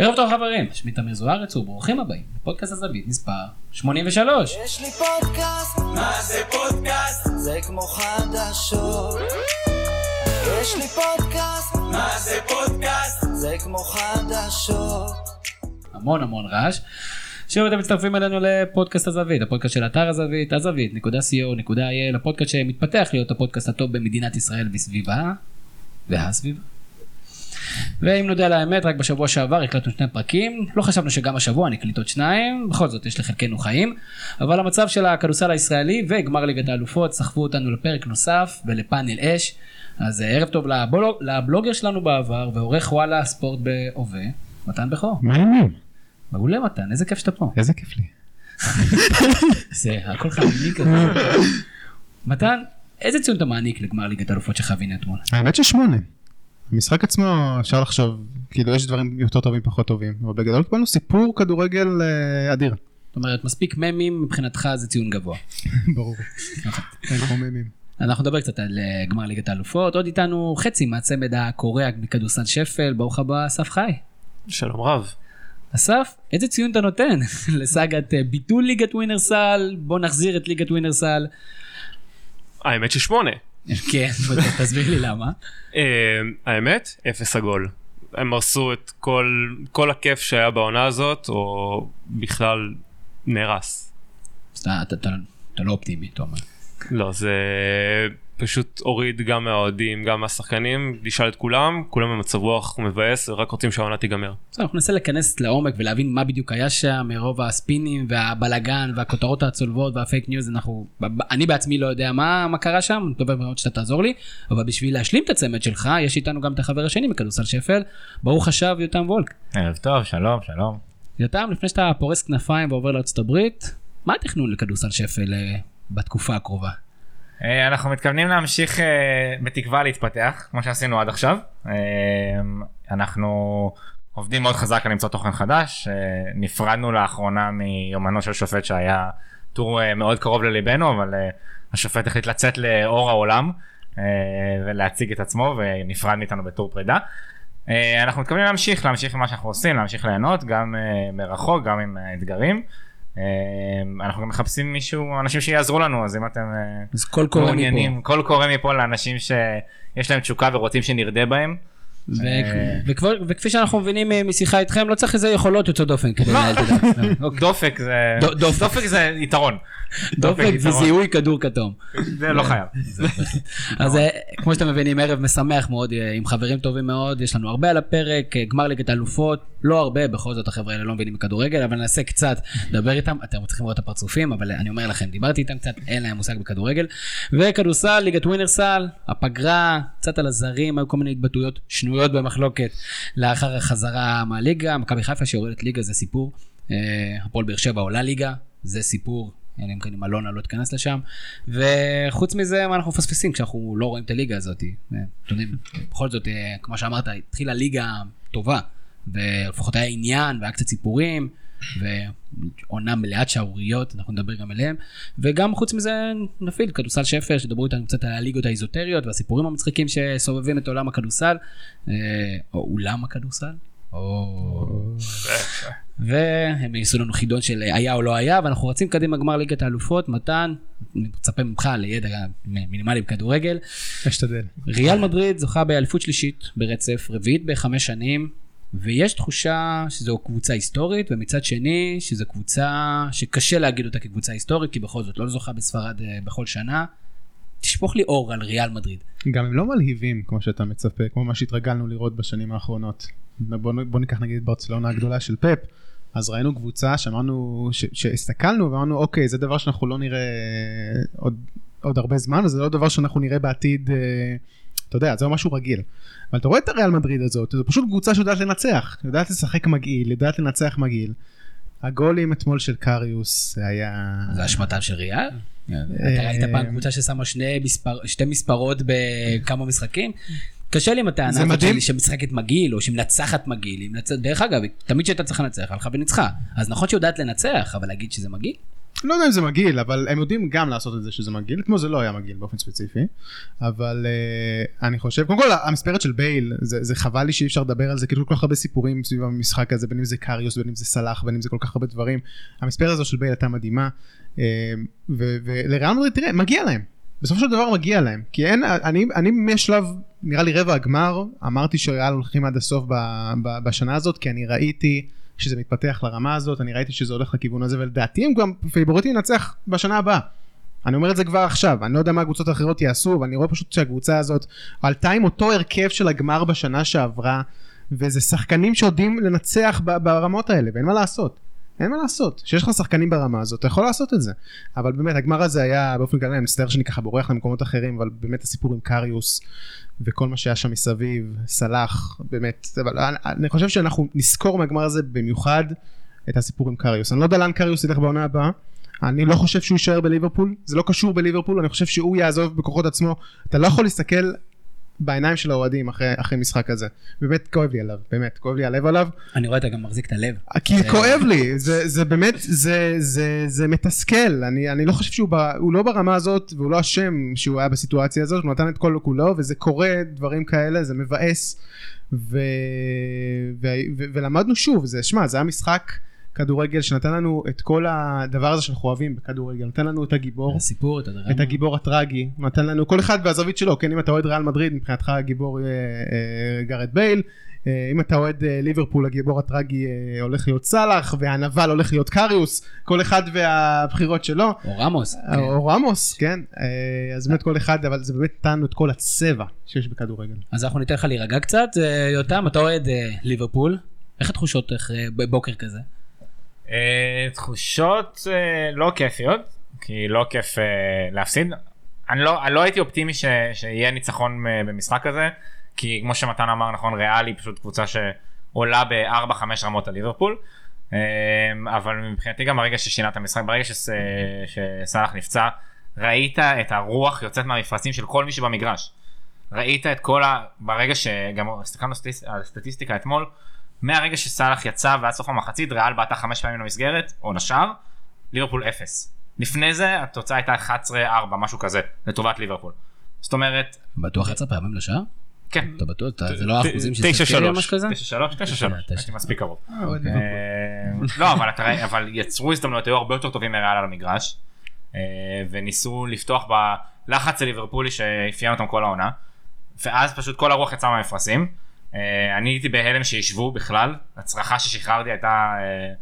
ערב טוב חברים, שמי תמיר זוארץ וברוכים הבאים לפודקאסט הזווית מספר 83. יש לי פודקאסט, מה זה פודקאסט? זה כמו חדשות. יש לי פודקאסט, מה זה פודקאסט? זה כמו חדשות. המון המון רעש. שוב אתם מצטרפים אלינו לפודקאסט הזווית, הפודקאסט של אתר הזווית, הזווית.co.il, הפודקאסט שמתפתח להיות הפודקאסט הטוב במדינת ישראל וסביבה, והסביבה. ואם נודה על האמת, רק בשבוע שעבר הקלטנו שני פרקים, לא חשבנו שגם השבוע נקליט עוד שניים, בכל זאת יש לחלקנו חיים, אבל המצב של הכדורסל הישראלי וגמר ליגת האלופות סחבו אותנו לפרק נוסף ולפאנל אש. אז אה, ערב טוב לבלוג, לבלוגר שלנו בעבר ועורך וואלה ספורט בהווה, מתן בכור. מה העניינים? מעולה מתן, איזה כיף שאתה פה. איזה כיף לי. זה הכל חמיני כזה. מתן, איזה ציון אתה מעניק לגמר ליגת האלופות שחווינו אתמול? האמת ששמונה. המשחק עצמו אפשר לחשוב, כאילו יש דברים יותר טובים פחות טובים, אבל בגדול קיבלנו סיפור כדורגל אה, אדיר. זאת אומרת, מספיק ממים מבחינתך זה ציון גבוה. ברור. אין כמו ממים. אנחנו נדבר קצת על אה, גמר ליגת האלופות, עוד איתנו חצי מהצמד הקוריאה מכדורסל שפל, ברוך הבא אסף חי. שלום רב. אסף, איזה ציון אתה נותן לסאגת אה, ביטול ליגת ווינרסל, בוא נחזיר את ליגת ווינרסל. האמת ששמונה. כן, תסביר לי למה. אה, האמת, אפס עגול. הם הרסו את כל, כל הכיף שהיה בעונה הזאת, או בכלל נהרס. אז אתה- אתה אתה- אתה לא אופטימי, אתה אומר. לא, זה פשוט הוריד גם מהאוהדים, גם מהשחקנים, תשאל את כולם, כולם במצב רוח מבאס, רק רוצים שהעונה תיגמר. בסדר, אנחנו ננסה להיכנס לעומק ולהבין מה בדיוק היה שם, מרוב הספינים והבלגן והכותרות הצולבות והפייק ניוז, אנחנו, אני בעצמי לא יודע מה, מה קרה שם, אני מקווה מאוד שאתה תעזור לי, אבל בשביל להשלים את הצמד שלך, יש איתנו גם את החבר השני מכדורסל שפל, ברוך השב יותם וולק. ערב טוב, שלום, שלום. יותם, לפני שאתה פורס כנפיים ועובר לארצות הברית, מה התכנון לכדורסל שפל אה, בתקופה הקרובה? אה, אנחנו מתכוונים להמשיך אה, בתקווה להתפתח, כמו שעשינו עד עכשיו. אה, אנחנו עובדים מאוד חזק על למצוא תוכן חדש. נפרדנו לאחרונה מיומנו של שופט שהיה טור מאוד קרוב לליבנו, אבל השופט החליט לצאת לאור העולם ולהציג את עצמו ונפרד מאיתנו בטור פרידה. אנחנו מתכוונים להמשיך, להמשיך עם מה שאנחנו עושים, להמשיך ליהנות גם מרחוק, גם עם האתגרים. אה, אנחנו גם מחפשים מישהו, אנשים שיעזרו לנו, אז אם אתם אה, אז קול קורא מפה. מעוניינים, קול קורא מפה לאנשים שיש להם תשוקה ורוצים שנרדה בהם. אה. וכפי שאנחנו מבינים אה, משיחה איתכם, לא צריך איזה יכולות יוצאות דופן כדי לנהל את. אוקיי. דופק זה, דו- דופק. זה יתרון. דופק יתרון. וזיהוי כדור כתום. זה לא חייב. אז אה, כמו שאתם מבינים ערב משמח מאוד עם חברים טובים מאוד יש לנו הרבה על הפרק גמר ליגת האלופות לא הרבה בכל זאת החבר'ה האלה לא מבינים בכדורגל אבל ננסה קצת לדבר איתם אתם צריכים לראות את הפרצופים אבל אני אומר לכם דיברתי איתם קצת אין להם מושג בכדורגל וכדורסל ליגת ווינרסל הפגרה קצת על הזרים היו כל מיני התבטאויות שנויות במחלוקת לאחר החזרה מהליגה מכבי חיפה שיורדת ליגה זה סיפור אה, הפועל באר שבע עולה ליגה זה סיפור אלא אם כן אם אלונה לא תיכנס לשם. וחוץ מזה מה אנחנו מפספסים כשאנחנו לא רואים את הליגה הזאת. אה, אתם יודעים, בכל זאת, אה, כמו שאמרת, התחילה ליגה טובה, ולפחות היה עניין והיה קצת סיפורים, ועונה מלאת שערוריות, אנחנו נדבר גם עליהם, וגם חוץ מזה נפעיל כדורסל שפל, שדברו איתנו קצת על הליגות האיזוטריות והסיפורים המצחיקים שסובבים את עולם הכדורסל, אה, או אולם הכדורסל. או... והם יעשו לנו חידון של היה או לא היה ואנחנו רצים קדימה גמר ליגת האלופות. מתן אני מצפה ממך לידע מינימלי בכדורגל. אשתדל. ריאל מדריד זוכה באליפות שלישית ברצף רביעית בחמש שנים ויש תחושה שזו קבוצה היסטורית ומצד שני שזו קבוצה שקשה להגיד אותה כקבוצה היסטורית כי בכל זאת לא זוכה בספרד אה, בכל שנה. תשפוך לי אור על ריאל מדריד. גם הם לא מלהיבים כמו שאתה מצפה, כמו מה שהתרגלנו לראות בשנים האחרונות. בוא, בוא ניקח נגיד את ברצלונה הגדולה של פפ, אז ראינו קבוצה שאמרנו, שהסתכלנו ואמרנו אוקיי זה דבר שאנחנו לא נראה עוד, עוד הרבה זמן, וזה לא דבר שאנחנו נראה בעתיד, אה, אתה יודע, זה משהו רגיל. אבל אתה רואה את הריאל מדריד הזאת, זו פשוט קבוצה שיודעת לנצח, יודעת לשחק מגעיל, יודעת לנצח מגעיל. הגולים אתמול של קריוס זה היה... זה אשמתם של ריאל? אתה ראית פעם קבוצה ששמה שתי מספרות בכמה משחקים? קשה לי עם הטענה הזאת. שלי שמשחקת מגעיל או שמנצחת מגעיל. דרך אגב, תמיד שהייתה צריכה לנצח, הלכה וניצחה. אז נכון שהיא יודעת לנצח, אבל להגיד שזה מגעיל? לא יודע אם זה מגעיל, אבל הם יודעים גם לעשות את זה שזה מגעיל, כמו זה לא היה מגעיל באופן ספציפי, אבל uh, אני חושב, קודם כל המספרת של בייל, זה, זה חבל לי שאי אפשר לדבר על זה, כאילו כל כך הרבה סיפורים סביב המשחק הזה, בין אם זה קריוס, בין אם זה סלאח, בין אם זה כל כך הרבה דברים. המספרת הזו של בייל הייתה מדהימה, אה, ולריאל מדריד, תראה, מגיע להם. בסופו של דבר מגיע להם, כי אין, אני, אני משלב, נראה לי רבע הגמר, אמרתי שריאל הולכים עד הסוף ב, ב, בשנה הזאת, כי אני ראיתי שזה מתפתח לרמה הזאת, אני ראיתי שזה הולך לכיוון הזה, ולדעתי הם גם פייבוריטים לנצח בשנה הבאה. אני אומר את זה כבר עכשיו, אני לא יודע מה הקבוצות האחרות יעשו, ואני רואה פשוט שהקבוצה הזאת עלתה עם אותו הרכב של הגמר בשנה שעברה, וזה שחקנים שיודעים לנצח ברמות האלה, ואין מה לעשות. אין מה לעשות, כשיש לך שחקנים ברמה הזאת, אתה יכול לעשות את זה. אבל באמת, הגמר הזה היה באופן כללי, אני מצטער שאני ככה בורח למקומות אחרים, אבל באמת הסיפור עם קריוס, וכל מה שהיה שם מסביב, סלאח, באמת, אבל אני חושב שאנחנו נזכור מהגמר הזה במיוחד את הסיפור עם קריוס. אני לא יודע לאן קריוס ילך בעונה הבאה, אני לא חושב שהוא יישאר בליברפול, זה לא קשור בליברפול, אני חושב שהוא יעזוב בכוחות עצמו, אתה לא יכול להסתכל בעיניים של האוהדים אחרי, אחרי משחק כזה. באמת כואב לי עליו, באמת, כואב לי הלב עליו. אני רואה אתה גם מחזיק את הלב. כי. כואב לי, זה, זה באמת, זה, זה, זה מתסכל, אני, אני לא חושב שהוא ב, לא ברמה הזאת, והוא לא אשם שהוא היה בסיטואציה הזאת, הוא נתן את כל כולו, וזה קורה, דברים כאלה, זה מבאס, ו, ו, ו, ולמדנו שוב, זה, שמע, זה היה משחק... כדורגל שנתן לנו את כל הדבר הזה שאנחנו אוהבים בכדורגל, נתן לנו את הגיבור, הסיפור, את הדרמה, את הגיבור הטרגי, נתן לנו כל אחד והזווית שלו, כן? אם אתה אוהד ריאל מדריד מבחינתך הגיבור אה, אה, גארד בייל, אה, אם אתה אוהד אה, ליברפול הגיבור הטרגי אה, הולך להיות סאלח והנבל הולך להיות קריוס, כל אחד והבחירות שלו, או רמוס, אה, או רמוס, כן, אה, אז באמת כל אחד, אבל זה באמת נתן את כל הצבע שיש בכדורגל. אז אנחנו ניתן לך להירגע קצת, אה, יותם, אתה אוהד אה, ליברפול, איך התחושות אחרי בוקר כזה? אה, תחושות אה, לא כיפיות, כי לא כיף אה, להפסיד. אני לא, אני לא הייתי אופטימי ש, שיהיה ניצחון במשחק הזה, כי כמו שמתן אמר נכון, ריאלי פשוט קבוצה שעולה ב-4-5 רמות על ליברפול. אבל מבחינתי גם הרגע ששינה את המשחק, ברגע שסאלח נפצע, ראית את הרוח יוצאת מהמפרצים של כל מי שבמגרש. ראית את כל ה... ברגע שגם הסתכלנו על הסטטיסטיקה אתמול, מהרגע שסאלח יצא ועד סוף המחצית ריאל בעטה חמש פעמים למסגרת או נשאר ליברפול אפס. לפני זה התוצאה הייתה 11-4 משהו כזה לטובת ליברפול. זאת אומרת בטוח 11 פעמים לשער? כן. אתה בטוח? זה לא האחוזים של ספקריה משהו כזה? 9-3? 9-3, הייתי מספיק קרוב. אה, לא אבל יצרו הזדמנויות היו הרבה יותר טובים מריאל על המגרש אה, וניסו לפתוח בלחץ לליברפולי שאפיין אותם כל העונה ואז פשוט כל הרוח יצאה מהמפרשים. אה, אני הייתי בהלם שישבו בכלל, הצרחה ששחררתי הייתה אה,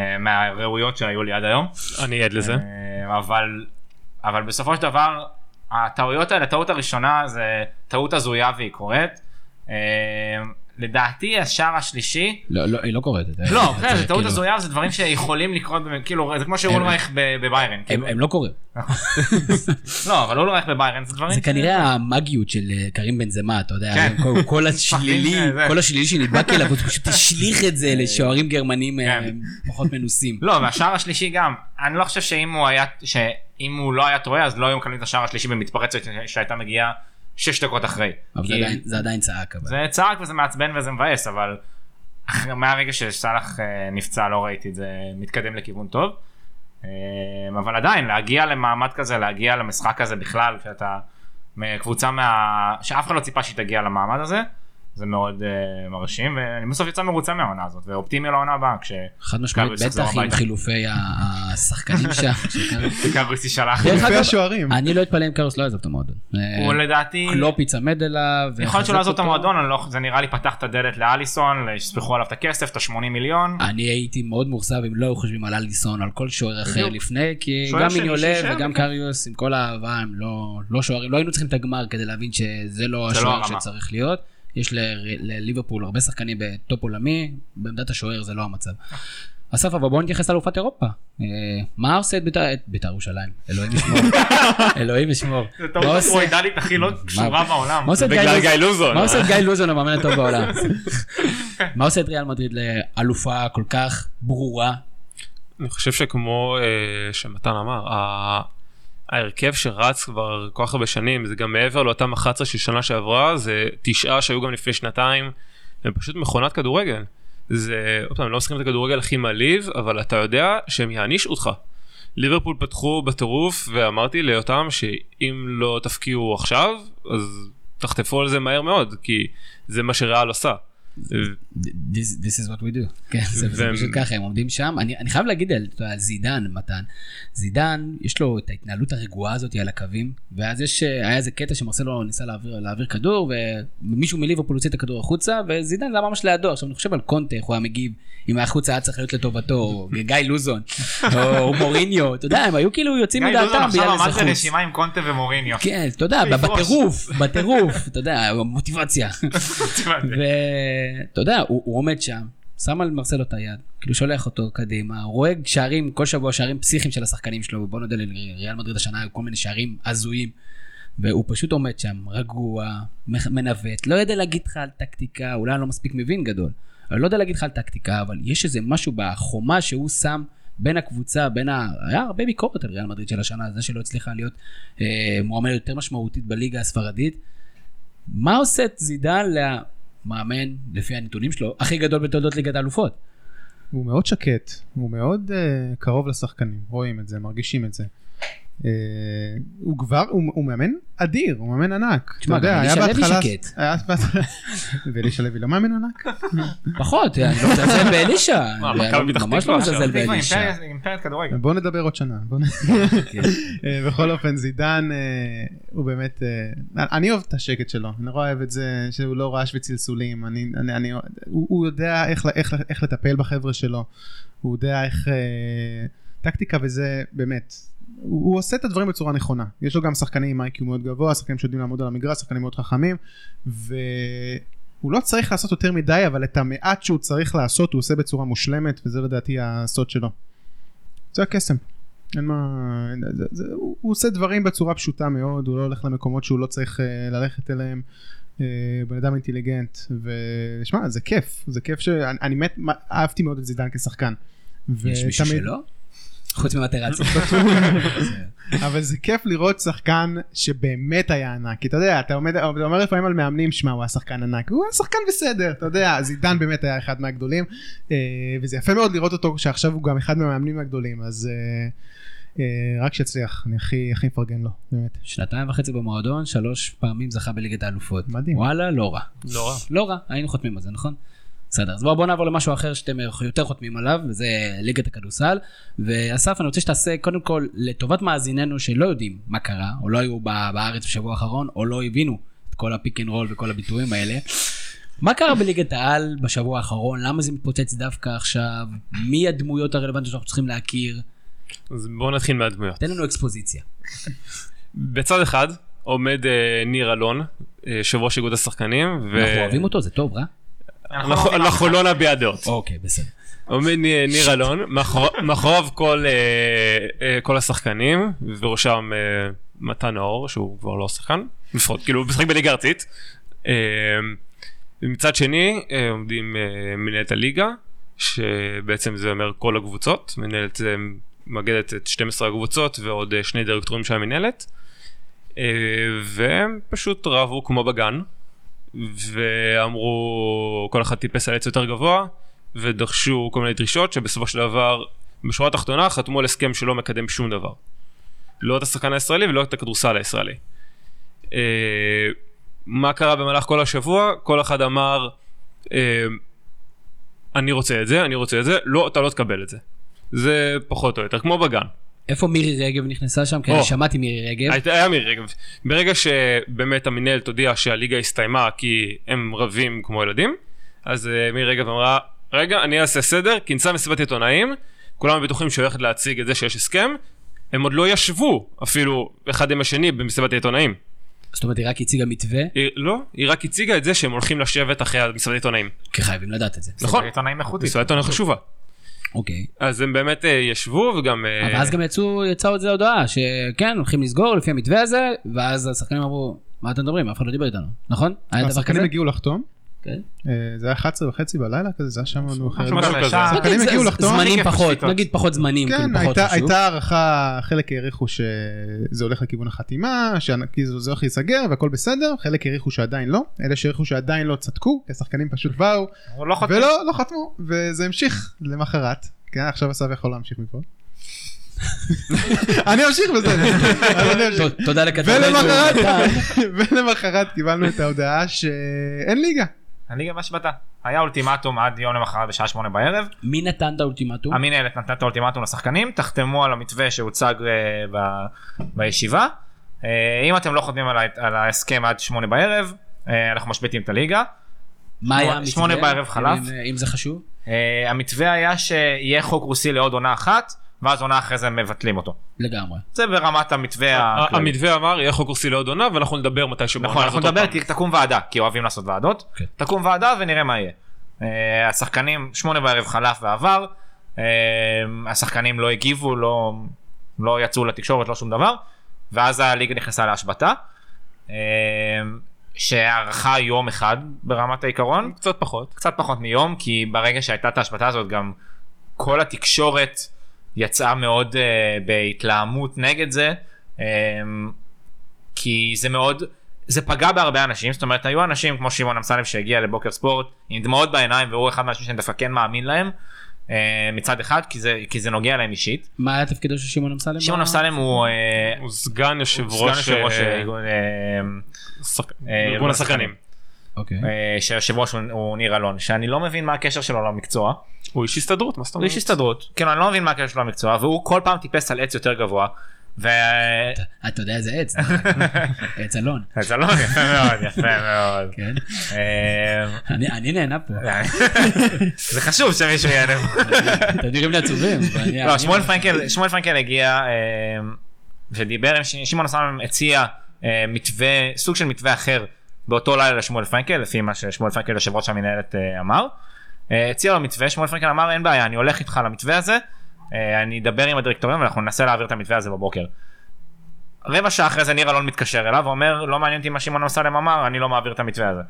אה, מהראויות שהיו לי עד היום. אני עד לזה. אבל, אבל בסופו של דבר, הטעויות האלה, הטעות הראשונה זה טעות הזויה והיא קורית. לדעתי השער השלישי לא לא היא לא קורית לא כן, זה טעות כאילו- הזויה זה דברים שיכולים לקרות כאילו זה כמו שאולרייך בביירן כאילו. הם לא קורים לא אבל אולרייך בביירן זה דברים זה כנראה המאגיות של אה, קרים בן זמה אתה יודע כן. כל השלילי כל השלילי שנדבק אליו הוא פשוט השליך את זה לשוערים גרמנים אה, כן. פחות מנוסים לא והשער השלישי גם אני לא חושב שאם הוא היה שאם הוא לא היה טועה אז לא היו מקבלים את השער השלישי במתפרצת שהייתה מגיעה שש דקות אחרי. אבל כי... זה, עדיין, זה עדיין צעק. אבל. זה צעק וזה מעצבן וזה מבאס, אבל מהרגע שסאלח אה, נפצע לא ראיתי את זה מתקדם לכיוון טוב. אה, אבל עדיין, להגיע למעמד כזה, להגיע למשחק הזה בכלל, שאתה קבוצה מה... שאף אחד לא ציפה שהיא תגיע למעמד הזה. זה מאוד uh, מרשים ואני בסוף יצא מרוצה מהעונה הזאת ואופטימי לעונה הבאה כש... חד משמעית בטח עם חילופי השחקנים שם. קרוס שלח. חילופי השוערים. אני לא אתפלא אם קרוס לא יעזוב את המועדון. הוא לדעתי... קלופ יצמד אליו. יכול להיות שהוא לא יעזוב את המועדון לא- זה נראה לי פתח את הדלת לאליסון שיספחו עליו את הכסף את ה-80 מיליון. אני הייתי מאוד מאוכזב אם לא היו חושבים על אליסון על כל שוער אחר לפני כי גם מיניולה וגם כן. קריוס עם כל האהבה הם לא, לא שוערים לא היינו צריכים את הגמר כדי להבין שזה לא, לא השוער שצריך להיות. יש לליברפול הרבה שחקנים בטופ עולמי, בעמדת השוער זה לא המצב. אסף, אבל בואו נתייחס לאלופת אירופה. אה, מה עושה את בית"ר ירושלים? אלוהים ישמור. אלוהים ישמור. זה טעות הפרוידלית הכי לא קשורה בעולם. בגלל גיא לוזון. מה עושה את גיא לוזון המאמן הטוב בעולם? מה עושה את ריאל מדריד לאלופה כל כך ברורה? אני חושב שכמו אה, שמתן אמר, ההרכב שרץ כבר כל כך הרבה שנים זה גם מעבר לאותם 11 של שנה שעברה זה תשעה שהיו גם לפני שנתיים הם פשוט מכונת כדורגל. זה עוד פעם לא משחקים את הכדורגל הכי מעליב אבל אתה יודע שהם יענישו אותך. ליברפול פתחו בטירוף ואמרתי ליותם שאם לא תפקיעו עכשיו אז תחטפו על זה מהר מאוד כי זה מה שריאל עושה. This, this is what we do. כן, זה, פשוט ככה, הם עומדים שם. אני, אני חייב להגיד על, על זידן, מתן. זידן, יש לו את ההתנהלות הרגועה הזאת על הקווים, ואז יש, היה איזה קטע שמרסלו ניסה להעביר, להעביר כדור, ומישהו מליברפול הוציא את הכדור החוצה, וזידן זה היה ממש לידו. עכשיו אני חושב על קונטה, איך הוא היה מגיב, אם החוצה היה צריך להיות לטובתו, או גיא לוזון, או, מוריניו, אתה יודע, הם היו כאילו יוצאים גיא לוזון מדעתם עכשיו בגלל איזה חוץ. ברשימה עם קונטה ומוריניו. כן, אתה יודע. בטירוף, בטירוף, אתה יודע, מוטיבציה. ואתה יודע, הוא, הוא עומד שם, שם על מרסלו את היד, כאילו שולח אותו קדימה, רואה שערים, כל שבוע שערים פסיכיים של השחקנים שלו, בוא נודה לריאל מדריד השנה, כל מיני שערים הזויים, והוא פשוט עומד שם, רגוע, מנווט, לא יודע להגיד לך על טקטיקה, אולי אני לא מספיק מבין גדול, אבל לא יודע להגיד לך על טקטיקה, אבל יש איזה משהו בחומה שהוא שם בין הקבוצה, בין ה... היה הרבה ביקורת על ריאל מדריד של השנה, זה שלא הצליחה להיות אה, מועמדת יותר משמעותית בליגה הספרדית. מה עושה את זידן למאמן, לפי הנתונים שלו, הכי גדול בתולדות ליגת האלופות? הוא מאוד שקט, הוא מאוד uh, קרוב לשחקנים, רואים את זה, מרגישים את זה. Uh, הוא כבר, הוא, מאמן אדיר, הוא מאמן ענק. תשמע, גם היה אלישע לוי שקט. ואלישע לוי לא מאמן ענק? פחות, אני לא מזלזל באלישע. מה, אני מכבי פתח ממש לא מזלזל תקווה, באלישע. אימפריה- אימפריית כדורגל. בוא נדבר עוד שנה. כן. אה, בכל אופן זידן אה, הוא באמת, אה, אני אוהב את השקט שלו, אני נורא אוהב את זה שהוא לא רעש וצלצולים, אני, אני, אני, הוא, יודע איך, לטפל בחבר'ה שלו, הוא יודע איך, אה, טקטיקה וזה באמת, הוא, עושה את הדברים בצורה נכונה, יש לו גם שחקנים עם איי-קיו מאוד גבוה, שחקנים שיודעים לעמוד על המגרש, שחקנים מאוד חכמים, והוא לא צריך לעשות יותר מדי, אבל את המעט שהוא צריך לעשות הוא עושה בצורה מושלמת, וזה לדעתי הסוד שלו. זה הקסם. אין מה... זה, זה, הוא, הוא עושה דברים בצורה פשוטה מאוד, הוא לא הולך למקומות שהוא לא צריך uh, ללכת אליהם. Uh, בן אדם אינטליגנט, ושמע, זה כיף, זה כיף שאני אני מת, אהבתי מאוד את זידן כשחקן. יש מישהו שלא? חוץ ממטרציה. אבל זה כיף לראות שחקן שבאמת היה ענק, כי אתה יודע, אתה עומד, אתה אומר לפעמים על מאמנים, שמע, הוא היה שחקן ענק, הוא היה שחקן בסדר, אתה יודע, זידן באמת היה אחד מהגדולים, אה, וזה יפה מאוד לראות אותו שעכשיו הוא גם אחד מהמאמנים הגדולים, אז אה, אה, רק שיצליח, אני הכי הכי מפרגן לו, באמת. שנתיים וחצי במועדון, שלוש פעמים זכה בליגת האלופות. מדהים. וואלה, לא רע. לא רע. לא רע, היינו חותמים על זה, נכון? בסדר, אז בואו בוא נעבור למשהו אחר שאתם יותר חותמים עליו, וזה ליגת הכדורסל. ואסף, אני רוצה שתעשה, קודם כל, לטובת מאזיננו שלא יודעים מה קרה, או לא היו בארץ בשבוע האחרון, או לא הבינו את כל ה pick and roll וכל הביטויים האלה. מה קרה בליגת העל בשבוע האחרון? למה זה מתפוצץ דווקא עכשיו? מי הדמויות הרלוונטיות שאנחנו צריכים להכיר? אז בואו נתחיל מהדמויות. תן לנו אקספוזיציה. בצד אחד עומד אה, ניר אלון, אה, יושב ראש איגוד השחקנים, ו- אנחנו אוהבים אותו, זה טוב, רע? אנחנו לא נביע דעות. אוקיי, בסדר. עומד ניר אלון, מאחור- מאחוריו כל, אה, אה, כל השחקנים, ובראשם אה, מתן נאור, שהוא כבר לא שחקן, לפחות, כאילו הוא משחק בליגה ארצית. ומצד שני עומדים מנהלת הליגה, שבעצם זה אומר כל הקבוצות, מנהלת מאגדת את 12 הקבוצות ועוד שני דירקטורים של המנהלת. והם פשוט רבו כמו בגן, ואמרו כל אחד טיפס על עץ יותר גבוה, ודרשו כל מיני דרישות שבסופו של דבר בשורה התחתונה חתמו על הסכם שלא מקדם שום דבר. לא את השחקן הישראלי ולא את הכדורסל הישראלי. אה, מה קרה במהלך כל השבוע? כל אחד אמר אה, אני רוצה את זה, אני רוצה את זה, לא, אתה לא תקבל את זה. זה פחות או יותר, כמו בגן. איפה מירי רגב נכנסה שם? כי. אני שמעתי מירי רגב. היה מירי רגב. ברגע שבאמת המנהלת הודיעה שהליגה הסתיימה כי הם רבים כמו ילדים, אז אה, מירי רגב אמרה, רגע, אני אעשה סדר, כינסה מסיבת עיתונאים, כולם בטוחים שהיא הולכת להציג את זה שיש הסכם, הם עוד לא ישבו אפילו אחד עם השני במסיבת העיתונאים. זאת אומרת, היא רק הציגה מתווה, היא, לא, היא רק הציגה את זה שהם הולכים לשבת אחרי מסיבת העיתונאים. כי חייבים לדעת את זה. נכון, עיתונאים איכותית. מסיבת עיתונאים חשובה. אוקיי. אז הם באמת אה, ישבו וגם... אה, אבל אז גם יצאו, יצאה עוד איזה הודעה, שכן, הולכים לסגור לפי המתווה הזה, ואז השחקנים אמרו, מה אתם מדברים? אף אחד לא דיבר איתנו, נכון? היה דבר כזה? השחקנים הגיעו לחתום, כן. אה, זה היה 11 וחצי בלילה כזה, זה היה שם מאוחר. משהו משהו נגיד, הגיעו לחתום. זמנים פחות. נגיד פחות זמנים, כן, כאילו פחות הייתה, חשוב. הייתה הערכה, חלק העריכו שזה הולך לכיוון החתימה, שכאילו זה הולך להיסגר והכל בסדר, חלק העריכו שעדיין לא, אלה שהעריכו שעדיין לא צדקו, כי השחקנים פשוט באו, לא. ולא, לא חתמו, וזה המשיך למחרת, כן, עכשיו אסף יכול להמשיך מפה. אני אמשיך בזה. תודה לכתבי. ולמחרת קיבלנו את ההודעה שאין ליגה. הליגה בהשבתה. היה אולטימטום עד יום למחרת בשעה שמונה בערב. מי נתן את האולטימטום? המינהלת נתנה את האולטימטום לשחקנים, תחתמו על המתווה שהוצג אה, ב- בישיבה. אה, אם אתם לא חותמים על על ההסכם עד שמונה בערב, אה, אנחנו משביתים את הליגה. מה היה המתווה? שמונה בערב חלף. אם- אם זה חשוב? המתווה היה שיהיה חוק רוסי לעוד עונה אחת, ואז עונה אחרי זה מבטלים אותו. לגמרי. זה ברמת המתווה. המתווה אמר יהיה חוק רוסי לעוד עונה ואנחנו נדבר מתישהו נכון, בעונה אנחנו נדבר. ת- תקום ועדה, כי אוהבים לעשות ועדות. כן. תקום ועדה ונראה מה יהיה. אה, השחקנים, שמונה בערב חלף ועבר, אה, השחקנים לא הגיבו, לא, לא יצאו לתקשורת, לא שום דבר, ואז הליגה נכנסה להשבתה, אה, שהארכה יום אחד ברמת העיקרון, קצת פחות. קצת פחות מיום, כי ברגע שהייתה את ההשבתה הזאת גם כל התקשורת יצאה מאוד uh, בהתלהמות נגד זה, um, כי זה מאוד, זה פגע בהרבה אנשים, זאת אומרת היו אנשים כמו שמעון אמסלם שהגיע לבוקר ספורט עם דמעות בעיניים והוא אחד מהאנשים שאני דווקא כן מאמין להם. uh, מצד אחד כי זה כי זה נוגע להם אישית. מה היה תפקידו של שמעון אמסלם? שמעון אמסלם הוא uh, הוא סגן יושב ראש אה, ארגון, אה, שחק- אה, ארגון השחקנים. אוקיי. אה, שהיושב ראש הוא, הוא ניר אלון שאני לא מבין מה הקשר שלו למקצוע. הוא איש הסתדרות מה זאת הוא אומרת? איש הסתדרות, כאילו אני לא מבין מה הקשר שלו למקצוע, והוא כל פעם טיפס על עץ יותר גבוה, ו... אתה יודע איזה עץ? עץ אלון. זה לא יפה מאוד, יפה מאוד. כן. אה, אני אני נהנה פה. זה חשוב שמישהו ייהנה. אתם נראים לי עצובים. לא, שמואל פרנקל, הגיע אה, ודיבר שמעון הסלם הציע אה, מתווה, סוג של מתווה אחר באותו לילה לשמואל פרנקל, לפי מה ששמואל פרנקל יושב ראש המנהלת אה, אמר. אה, הציע לו מתווה, שמואל פרנקל אמר אין בעיה, אני הולך איתך למתווה הזה, אה, אני אדבר עם הדירקטוריון ואנחנו ננסה להעביר את המתווה הזה בבוקר. רבע שעה אחרי זה ניר אלון מתקשר אליו ואומר לא מעניין אותי מה שמעון אמסלם אמר אני לא מעביר את המתווה הזה.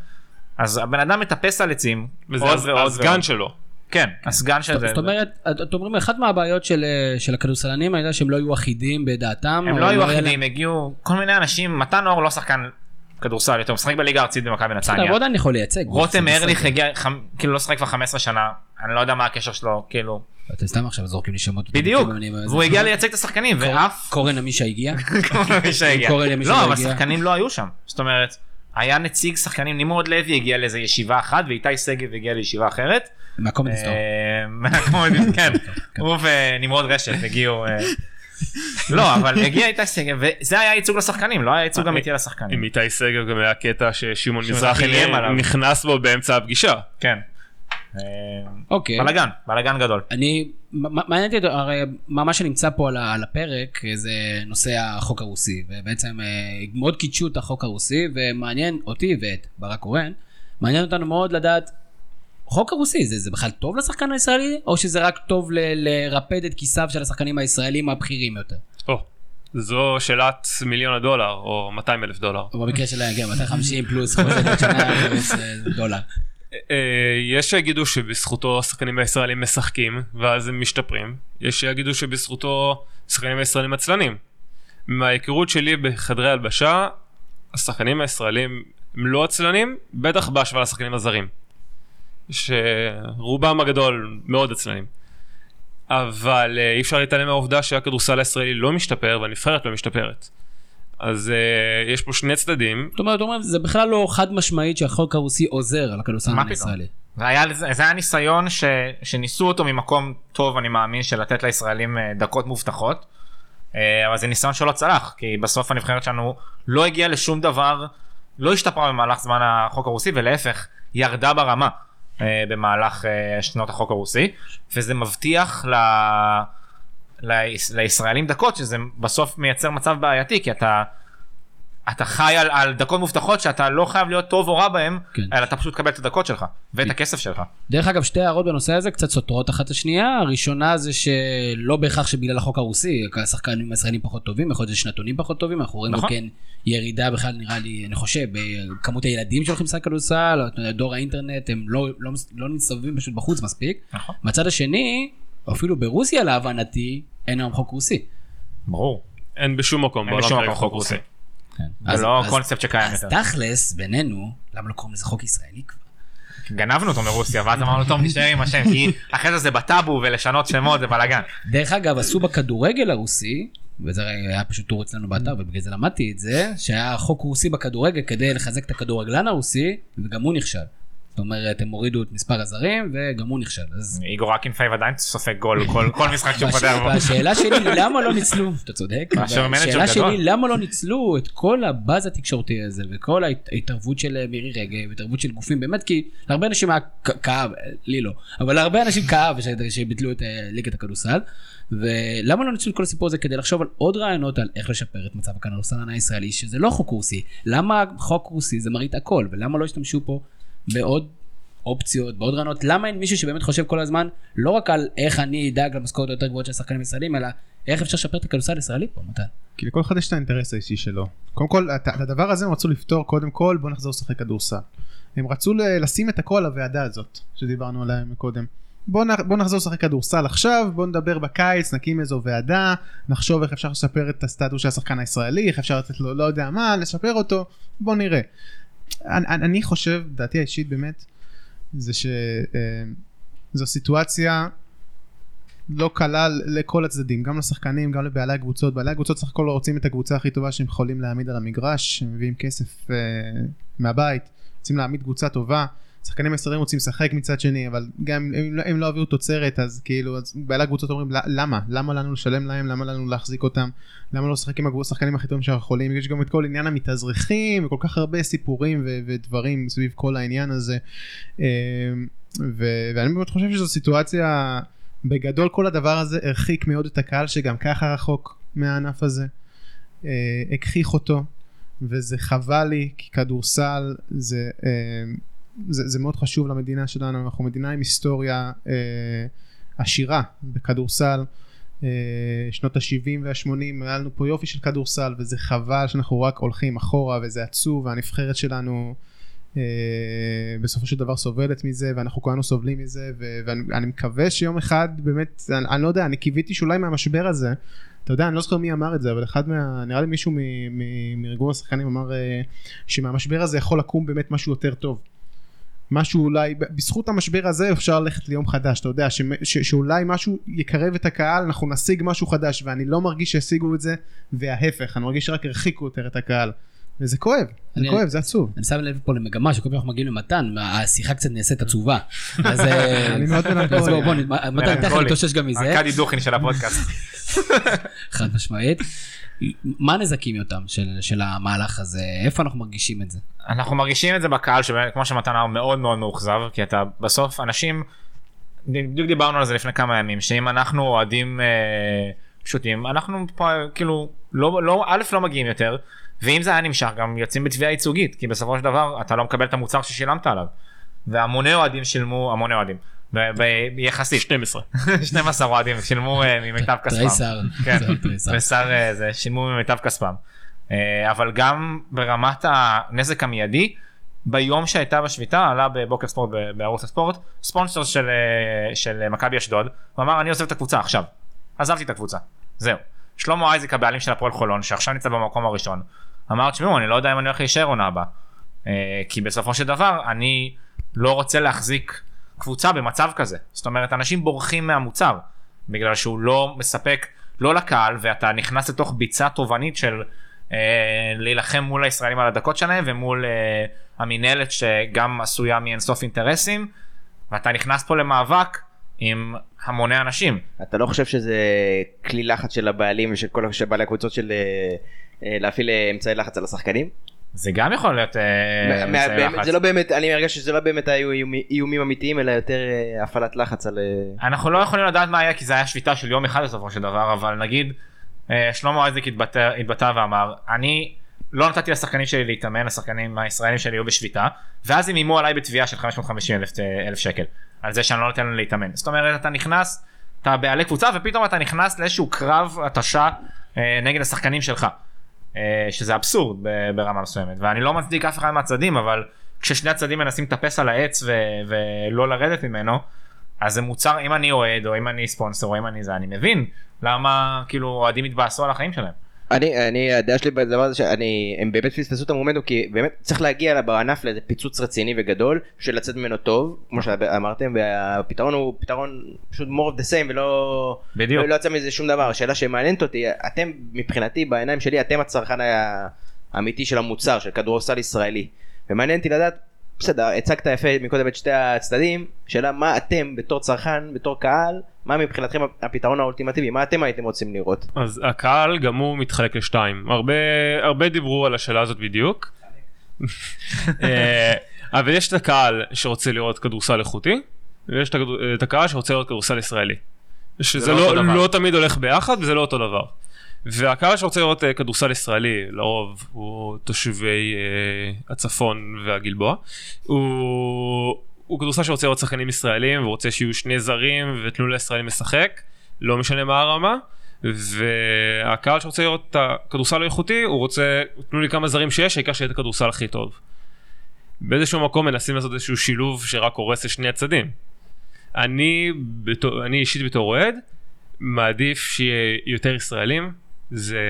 אז הבן אדם מטפס על עצים וזה עוד ועוד הסגן. שלו. כן הסגן של זה. זאת אומרת, אתם אומרים, אחת מהבעיות של אה, הכדורסלנים הייתה שהם לא היו אחידים בדעתם. הם לא היו להם- אחידים, הגיעו כל מיני אנשים, מתן אור לא שחקן כדורסל יותר, משחק בליגה הארצית במכבי נתניה. הוא עדיין יכול לייצג. רותם ארליך. הגיע, כאילו לא שחק כבר 15 שנה, אני לא יודע מה הקשר שלו, כאילו, אתם סתם עכשיו זורקים לי שמות. בדיוק, והוא הגיע לייצג את השחקנים, ואף קורן עמישה הגיע. מי שהגיע. קורא למי לא, שלא אבל הגיע. שחקנים לא היו שם, זאת אומרת, היה נציג שחקנים, נמרוד לוי הגיע לאיזה ישיבה אחת, ואיתי שגב הגיע לישיבה אחרת. מהקומדי סטור. אה, מהקומדי, כן, הוא ונמרוד רשף הגיעו. אה, לא, אבל הגיע איתי שגב, וזה היה ייצוג לשחקנים, לא היה ייצוג אמיתי לשחקנים. עם איתי שגב גם היה קטע ששמעון שמעון מזרחי. נכנס בו באמצע הפגישה. כן. אה, אוקיי. בלאגן, בלאגן גדול. אני, מעניין אותי, הרי מה מה שנמצא פה על הפרק זה נושא החוק הרוסי, ובעצם אה, מאוד קידשו את החוק הרוסי, ומעניין אותי ואת ברק קורן, מעניין אותנו מאוד לדעת, חוק הרוסי זה, זה בכלל טוב לשחקן הישראלי, או שזה רק טוב ל- לרפד את כיסיו של השחקנים הישראלים הבכירים יותר? או, זו שאלת מיליון הדולר או 200 אלף דולר. או במקרה שלהם, כן, 250 פלוס אה, דולר. אה, יש שיגידו שבזכותו השחקנים הישראלים משחקים ואז הם משתפרים. יש שיגידו שבזכותו השחקנים הישראלים עצלנים. מההיכרות שלי בחדרי הלבשה, השחקנים הישראלים הם לא עצלנים, בטח בהשוואה לשחקנים הזרים. שרובם הגדול מאוד עצלנים. אבל אה, אי אפשר להתעלם מהעובדה שהכדורסל הישראלי לא משתפר והנבחרת לא משתפרת. אז uh, יש פה שני צדדים, זאת אומרת, אתה אומר, זה בכלל לא חד משמעית שהחוק הרוסי עוזר על הכדורסל? הישראלי. זה היה, זה היה ניסיון ש, שניסו אותו ממקום טוב אני מאמין של לתת לישראלים אה, דקות מובטחות. אה, אבל זה ניסיון שלא צלח כי בסוף הנבחרת שלנו לא הגיעה לשום דבר לא השתפרה במהלך זמן החוק הרוסי ולהפך ירדה ברמה אה, במהלך אה, שנות החוק הרוסי וזה מבטיח ל... ליש- לישראלים דקות שזה בסוף מייצר מצב בעייתי כי אתה אתה חי על, על דקות מובטחות שאתה לא חייב להיות טוב או רע בהם כן. אלא אתה פשוט תקבל את הדקות שלך ואת הכסף שלך. דרך אגב, שתי הערות בנושא הזה קצת סותרות אחת את השנייה. הראשונה זה שלא בהכרח שבגלל החוק הרוסי, השחקנים הישראלים פחות טובים, יכול להיות שנתונים פחות טובים, אנחנו רואים נכון. כן ירידה בכלל, נראה לי, אני חושב, בכמות הילדים שהולכים לשחק כדורסל, דור האינטרנט, הם לא, לא, לא מסתובבים פשוט בחוץ מספיק. נכון. מהצד השני, אפילו ברוסיה להבנתי, אין היום חוק רוסי. ברור. אין בשום מקום אין בעולם בשום כרגע מקום חוק רוסי. כן. זה לא קונספט שקיים אז יותר. תכלס, בינינו, למה לא קוראים לזה חוק ישראלי כבר? גנבנו אותו מרוסיה ואז אמרנו טוב נשאר עם השם כי אחרי זה זה בטאבו ולשנות שמות זה בלאגן. דרך אגב, עשו בכדורגל הרוסי, וזה היה פשוט טור אצלנו באתר, ובגלל זה למדתי את זה, שהיה חוק רוסי בכדורגל כדי לחזק את הכדורגלן הרוסי, וגם הוא נכשל. זאת אומרת, הם הורידו את מספר הזרים, וגם הוא נכשל. אז איגור אקינפייב עדיין סופג גול כל כל משחק שהוא פותח. בו. והשאלה שלי, למה לא ניצלו, אתה צודק, השאלה. שלי, למה לא ניצלו את כל הבאז התקשורתי הזה, וכל ההת- ההתערבות של אה, מירי רגב, התערבות של גופים, באמת, כי להרבה אנשים היה כאב, אה, לי לא, אבל להרבה אנשים כאב שביטלו את אה, ליגת הכדורסל, ולמה לא ניצלו את כל הסיפור הזה כדי לחשוב על עוד רעיונות על איך לשפר את מצב הכדורסלן הישראלי, שזה לא חוק רוסי, למה חוק רוסי זה מראית הכל, ולמה לא השתמשו פה בעוד אופציות, בעוד רעיונות, למה אין מישהו שבאמת חושב כל הזמן לא רק על איך אני אדאג למשכורת היותר גבוהות של השחקנים הישראלים, אלא איך אפשר לשפר את הכדורסל הישראלי פה, מתן. כי לכל אחד יש את האינטרס האישי שלו. קודם כל, את הדבר הזה הם רצו לפתור קודם כל, בוא נחזור לשחק כדורסל. הם רצו לשים את הכל על הוועדה הזאת, שדיברנו עליה מקודם. בוא נחזור לשחק כדורסל עכשיו, בוא נדבר בקיץ, נקים איזו ועדה, נחשוב איך אפשר לשפר את הסטטוס של השחקן הישראלי, איך אפשר לתת לו לא יודע מה, לשפר אותו, בוא נראה. אני, אני חושב, דעתי האישית באמת, זה שזו סיטואציה לא קלה לכל הצדדים, גם לשחקנים, גם לבעלי הקבוצות. בעלי הקבוצות סך הכל רוצים את הקבוצה הכי טובה שהם יכולים להעמיד על המגרש, הם מביאים כסף אה, מהבית, רוצים להעמיד קבוצה טובה. שחקנים ישראלים רוצים לשחק מצד שני, אבל גם אם, אם לא יביאו תוצרת, אז כאילו, אז בעלי הקבוצות אומרים, "ל- למה? למה לנו לשלם להם? למה לנו להחזיק אותם? למה לא לשחק עם השחקנים הכי טובים שאנחנו יכולים? יש גם את כל עניין המתאזרחים, וכל כך הרבה סיפורים ו- ודברים סביב כל העניין הזה. אה, ו- ואני באמת חושב שזו סיטואציה... בגדול כל הדבר הזה הרחיק מאוד את הקהל שגם ככה רחוק מהענף הזה. אה, הכחיך אותו וזה חבל לי כי כדורסל זה, אה, זה, זה מאוד חשוב למדינה שלנו אנחנו מדינה עם היסטוריה אה, עשירה בכדורסל אה, שנות ה-70 וה-80 היה לנו פה יופי של כדורסל וזה חבל שאנחנו רק הולכים אחורה וזה עצוב והנבחרת שלנו אה, בסופו של דבר סובלת מזה ואנחנו כולנו סובלים מזה ו- ואני אני מקווה שיום אחד באמת אני, אני לא יודע אני קיוויתי שאולי מהמשבר הזה אתה יודע אני לא זוכר מי אמר את זה אבל אחד מה נראה לי מישהו מארגון השחקנים אמר אה, שמהמשבר הזה יכול לקום באמת משהו יותר טוב. משהו אולי בזכות המשבר הזה אפשר ללכת ליום חדש אתה יודע ש, ש, שאולי משהו יקרב את הקהל אנחנו נשיג משהו חדש ואני לא מרגיש שהשיגו את זה וההפך אני מרגיש שרק הרחיקו יותר את הקהל וזה כואב זה אני- כואב זה עצוב. אני שם לב פה למגמה שכל פעם אנחנו מגיעים למתן, השיחה קצת נעשית עצובה. אז אה, אני מאוד אז מלנכולי. בוא, בוא, מתן, תכף מלנכולי. נתאושש גם מזה, ארכדי דוכין של הפודקאסט. חד משמעית. מה הנזקים יותם של של המהלך הזה? איפה אנחנו מרגישים את זה? אנחנו מרגישים את זה בקהל שכמו שמתן אמר מאוד מאוד מאוכזב כי אתה בסוף אנשים בדיוק דיברנו על זה לפני כמה ימים שאם אנחנו אוהדים אה, פשוטים אנחנו פה כאילו לא לא א' לא מגיעים יותר ואם זה היה נמשך גם יוצאים בתביעה ייצוגית כי בסופו של דבר אתה לא מקבל את המוצר ששילמת עליו. והמוני אוהדים שילמו המוני אוהדים ביחסית 12. 12 אוהדים שילמו ממיטב כספם. תריסר. שילמו ממיטב כספם. אבל גם ברמת הנזק המיידי ביום שהייתה בשביתה עלה בבוקר ספורט בערוץ הספורט ספונסר של אה, של מכבי אשדוד הוא אמר אני עוזב את הקבוצה עכשיו. עזבתי את הקבוצה זהו. שלמה אייזיק הבעלים של הפועל חולון שעכשיו נמצא במקום הראשון אמר תשמעו אני לא יודע אם אני הולך להישאר עונה הבאה. אה, כי בסופו של דבר אני לא רוצה להחזיק קבוצה במצב כזה זאת אומרת אנשים בורחים מהמוצר בגלל שהוא לא מספק לא לקהל ואתה נכנס לתוך ביצה תובענית של אה, להילחם מול הישראלים על הדקות שלהם ומול אה, המינהלת שגם עשויה מאינסוף אינטרסים ואתה נכנס פה למאבק עם המוני אנשים אתה לא חושב שזה כלי לחץ של הבעלים ושל כל בעלי הקבוצות של אה, אה, להפעיל אה, אמצעי לחץ על השחקנים? זה גם יכול להיות אה, אמצעי לחץ. זה לא באמת, אני מרגש שזה לא באמת היו איומי- איומים אמיתיים אלא יותר אה, הפעלת לחץ על... אה, אנחנו לא יכולים לדעת מה היה כי זה היה שביתה של יום אחד בסופו של דבר אבל נגיד שלמה אייזיק התבטא, ואמר אני לא נתתי לשחקנים שלי להתאמן השחקנים הישראלים שלי היו בשביתה ואז הם איימו עליי בתביעה של 550 אלף, אלף שקל על זה שאני לא נותן להם להתאמן זאת אומרת אתה נכנס אתה בעלי קבוצה ופתאום אתה נכנס לאיזשהו קרב התשה נגד השחקנים שלך שזה אבסורד ברמה מסוימת. ואני לא מצדיק אף אחד מהצדדים אבל כששני הצדדים מנסים לטפס על העץ ו- ולא לרדת ממנו אז זה מוצר אם אני אוהד או אם אני ספונסר או אם אני זה אני מבין למה כאילו אוהדים יתבאסו על החיים שלהם אני, אני, הדעה שלי בדבר הזה שאני, הם באמת פספסו את המומנטום כי באמת צריך להגיע בענף לאיזה פיצוץ רציני וגדול של לצאת ממנו טוב, כמו שאמרתם, והפתרון הוא פתרון פשוט more of the same ולא, בדיוק. ולא יצא מזה שום דבר. השאלה שמעניינת אותי, אתם מבחינתי בעיניים שלי אתם הצרכן האמיתי של המוצר של כדורסל ישראלי. ומעניין אותי לדעת, בסדר, הצגת יפה מקודם את שתי הצדדים, שאלה מה אתם בתור צרכן, בתור קהל, מה מבחינתכם הפתרון האולטימטיבי, מה אתם הייתם רוצים לראות? אז הקהל גם הוא מתחלק לשתיים הרבה הרבה דיברו על השאלה הזאת בדיוק. אה, אבל יש את הקהל שרוצה לראות כדורסל איכותי ויש את הקהל שרוצה לראות כדורסל ישראלי. שזה לא לא. לא תמיד הולך ביחד וזה לא אותו דבר. והקהל שרוצה לראות אה, כדורסל ישראלי לרוב הוא תושבי אה, הצפון והגלבוע. הוא, הוא כדורסל שרוצה לראות שחקנים ישראלים ורוצה שיהיו שני זרים ותנו לישראלים לשחק לא משנה מה הרמה. והקהל שרוצה לראות את הכדורסל האיכותי הוא רוצה תנו לי כמה זרים שיש העיקר שיהיה את הכדורסל הכי טוב. באיזשהו מקום מנסים לעשות איזשהו שילוב שרק הורס את שני הצדדים. אני, בתור, אני אישית בתור אוהד מעדיף שיהיה יותר ישראלים זה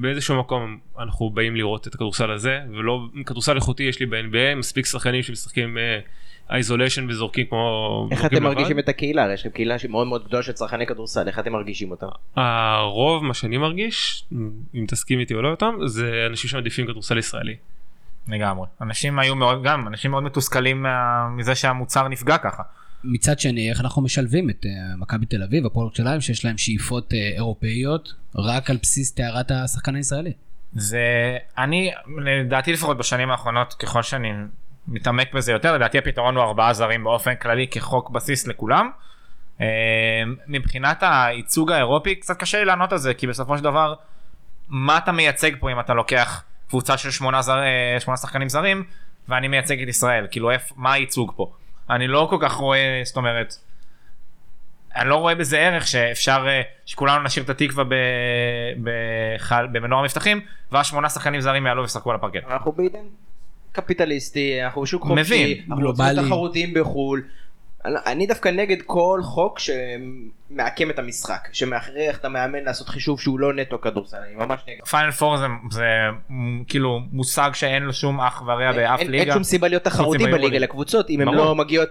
באיזשהו מקום אנחנו באים לראות את הכדורסל הזה ולא כדורסל איכותי יש לי ב-NBA מספיק שחקנים שמשחקים אייזוליישן וזורקים כמו... איך אתם לבד. מרגישים את הקהילה? הרי יש לכם קהילה שהיא מאוד גדולה של צרכני כדורסל, איך אתם מרגישים אותה? הרוב מה שאני מרגיש אם תסכים איתי או לא אותם זה אנשים שמעדיפים כדורסל ישראלי. לגמרי. אנשים היו מאוד, גם אנשים מאוד מתוסכלים מה- מזה שהמוצר נפגע ככה. מצד שני, איך אנחנו משלבים את אה, מכבי תל אביב, הפועל ירושלים, שיש להם שאיפות אה, אירופאיות, רק על בסיס טהרת השחקן הישראלי. זה אני לדעתי לפחות בשנים האחרונות ככל שאני מתעמק בזה יותר לדעתי הפתרון הוא ארבעה זרים באופן כללי כחוק בסיס לכולם. אה, מבחינת הייצוג האירופי קצת קשה לי לענות על זה כי בסופו של דבר מה אתה מייצג פה אם אתה לוקח קבוצה של שמונה, זר, שמונה שחקנים זרים ואני מייצג את ישראל כאילו מה הייצוג פה אני לא כל כך רואה זאת אומרת. אני לא רואה בזה ערך שאפשר אה, שכולנו נשאיר את התקווה ב- בחל- במנוע המבטחים ואז שמונה שחקנים זרים יעלו וישחקו על הפרקט. אנחנו בעידן קפיטליסטי, אנחנו בשוק חופשי, מבין, אנחנו רוצים. תחרותיים בחו"ל. אני- דווקא נגד כל חוק שמעקם את המשחק, שמכריח את המאמן לעשות חישוב שהוא לא נטו כדורסל, אני ממש נגד. פיינל פור זה, זה כאילו מושג שאין לו שום אח ורע באף אין- ליגה. אין שום סיבה להיות תחרותי בליגה ליג. לקבוצות אם הן. לא מגיעות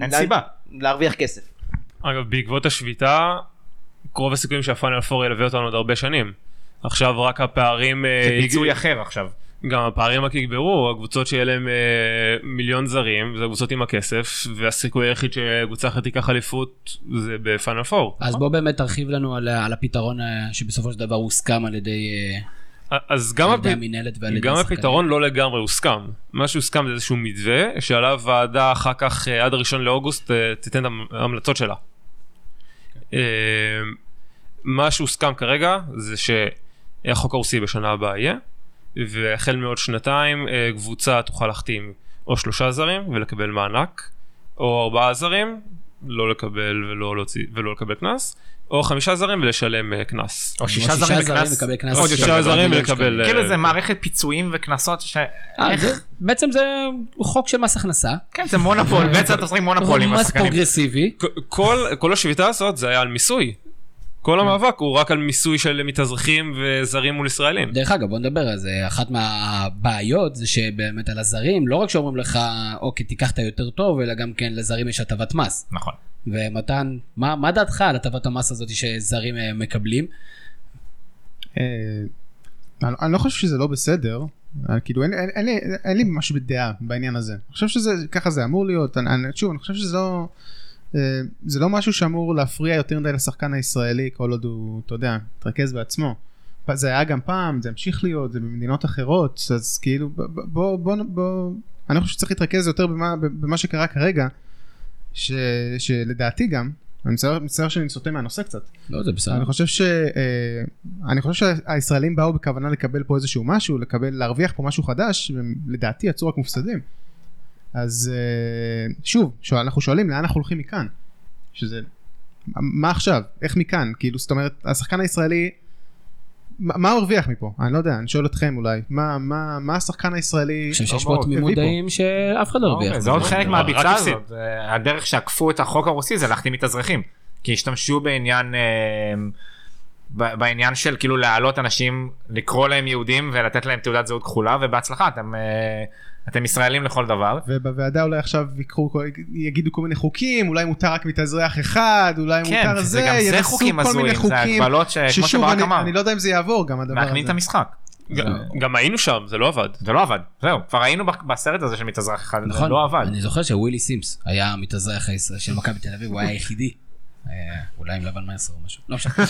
אין ל- סיבה. להרוויח כסף. אגב בעקבות השביתה רוב הסיכויים שהפיינל פור ילווה אותנו עוד הרבה שנים. עכשיו רק הפערים אה, זה פיצוי אחר עכשיו. גם הפערים רק יגברו הקבוצות שיהיה להם אה, מיליון זרים זה הקבוצות עם הכסף והסיכוי היחיד שקבוצה אחרת תיקח אליפות זה בפיינל פור. אז בוא באמת תרחיב לנו על, ה- על הפתרון אה, שבסופו של דבר הוסכם על ידי, אה, אז גם, הפ... גם. הפתרון לא לגמרי הוסכם מה שהוסכם זה איזשהו מתווה שעליו ועדה אחר כך אה, עד הראשון לאוגוסט אה, תיתן את ההמלצות שלה. אה, מה שהוסכם כרגע זה שהחוק הרוסי בשנה הבאה יהיה והחל מעוד שנתיים אה, קבוצה תוכל להחתים או שלושה זרים ולקבל מענק או ארבעה זרים לא לקבל ולא, להוציא, ולא לקבל קנס או חמישה זרים ולשלם אה, קנס. או שישה שישה זרים זרים בקנס. לקבל קנס יותר שישה. זרים ולקבל... אה, כאילו זה מערכת פיצויים וקנסות ש... בעצם זה חוק של מס הכנסה. כן זה מונופול בעצם אתה עושה מונופול עם מס. פרוגרסיבי. כל השביתה הזאת זה היה על מיסוי. כל המאבק הוא רק על מיסוי של מתאזרחים וזרים מול ישראלים. דרך אגב בוא נדבר על זה אחת מהבעיות זה שבאמת על הזרים לא רק שאומרים לך אוקיי תיקח את היותר טוב אלא גם כן לזרים יש הטבת מס נכון. ומתן מה, מה דעתך על הטבת המס הזאת שזרים אה, מקבלים אה, אני אני לא חושב שזה לא בסדר, אה, כאילו אין, אין, אין, לי, אין לי ממש בדעה בעניין הזה. אני חושב שזה, ככה זה אמור להיות, אני, אני, שוב, אני חושב שזה לא, זה לא משהו שאמור להפריע יותר מדי לשחקן הישראלי כל עוד הוא, אתה יודע, מתרכז בעצמו. זה היה גם פעם, זה המשיך להיות, זה במדינות אחרות, אז כאילו בוא, בוא, בוא, אני חושב שצריך להתרכז יותר במה, במה שקרה כרגע, ש, שלדעתי גם, אני מצטער- מצטער שאני סוטה מהנושא קצת. לא זה בסדר אני חושב ש... אה, אני חושב שהישראלים באו בכוונה לקבל פה איזשהו משהו, לקבל, להרוויח פה משהו חדש, ולדעתי יצאו רק מופסדים. אז אה, שוב, שואל, אנחנו שואלים לאן אנחנו הולכים מכאן. שזה... מה עכשיו? איך מכאן? כאילו, זאת אומרת, השחקן הישראלי... מה הוא הרוויח מפה? אני לא יודע, אני שואל אתכם אולי. מה, מה, מה השחקן הישראלי... אני חושב שיש פה תמימות הביא פה. דעים שאף אחד לא הרוויח זה עוד. חלק מהביצה. הזאת. הדרך שעקפו את החוק הרוסי זה להחתים מתאזרחים. כי השתמשו בעניין אה, בעניין של כאילו להעלות אנשים, לקרוא להם יהודים ולתת להם תעודת זהות כחולה, ובהצלחה, אתם, אה, אתם ישראלים לכל דבר. ובוועדה אולי עכשיו יקרו, כל- יגידו כל מיני חוקים, אולי מותר רק מתאזרח אחד, אולי כן, מותר זה זה, גם זה ינסו חוקים כל מיני הזויים, זה חוקים, הגבלות שכמו ששוב, שברק אני, אמר, אני לא יודע אם זה יעבור גם הדבר מעקמים את הזה. המשחק. גם- היינו שם, זה לא עבד. זה לא עבד, זהו, כבר היינו בסרט הזה של מתאזרח אחד, זה נכון, לא עבד. אני זוכר שווילי סימס היה המתאזרח הישראל של מכבי תל אביב, הוא היה היחידי. אה, אולי עם לבן מייסר או משהו, לא משנה.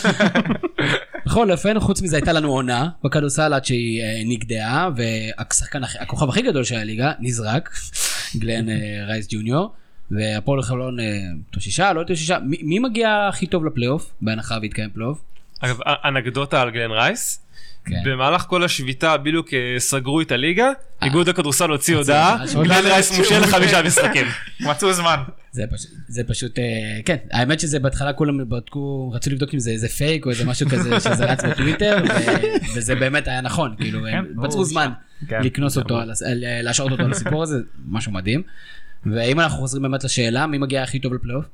בכל אופן, חוץ מזה הייתה לנו עונה בכדורסל עד שהיא אה, נגדעה, והשחקן, הכי- גדול של הליגה נזרק, גלן אה, רייס ג'וניור, והפועל חולון אה, התאוששה, לא התאוששה, מי מי מגיע הכי טוב לפלייאוף, בהנחה והתקיים פלייאוף? אגב, א- אנקדוטה על גלן רייס, כן. במהלך כל השביתה בדיוק אה, סגרו את הליגה, איגוד הכדורסל הוציא הודעה, גלן רייס מושל לחמישה משחקים. מצאו זמן. זה פשוט, זה פשוט, אה, כן, האמת שזה בהתחלה כולם בדקו, רצו לבדוק אם זה איזה פייק או איזה משהו כזה שזה רץ בטוויטר, וזה באמת היה נכון, כאילו, הם כן, מצאו ברור. זמן כן. לקנוס אותו, להשעות אותו על הסיפור הזה, משהו מדהים. ואם אנחנו חוזרים באמת לשאלה, מי מגיע הכי טוב לפלייאוף?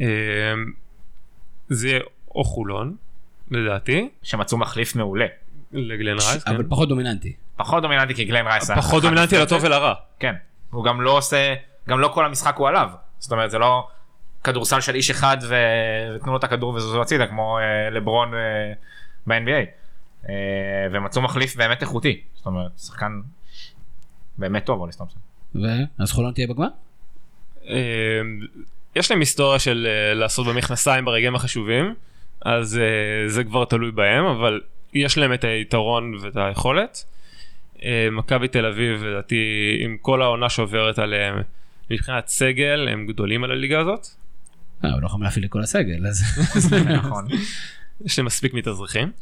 אה, זה או חולון, לדעתי, שמצאו מחליף מעולה. לגלן רייס, כן. אבל פחות דומיננטי. פחות דומיננטי כי גלן רייס. פחות דומיננטי לטוב. ולרע. כן. הוא גם לא עושה, גם לא כל המשחק הוא עליו. זאת אומרת זה לא כדורסל של איש אחד ו- ותנו לו את הכדור וזוזו הצידה כמו אה, לברון אה, ב-NBA. אה, ומצאו מחליף באמת איכותי. זאת אומרת שחקן באמת טוב אוליס תומפסון. ואז חולון תהיה בגמר? אה, יש להם היסטוריה של אה, לעשות במכנסיים ברגעים החשובים, אז אה, זה כבר תלוי בהם, אבל יש להם את היתרון ואת היכולת. אה, מכבי תל אביב, לדעתי, עם כל העונה שעוברת עליהם, מבחינת סגל, הם גדולים על הליגה הזאת. אה, הוא לא יכול להפעיל את כל הסגל, אז... נכון. יש להם מספיק מתאזרחים.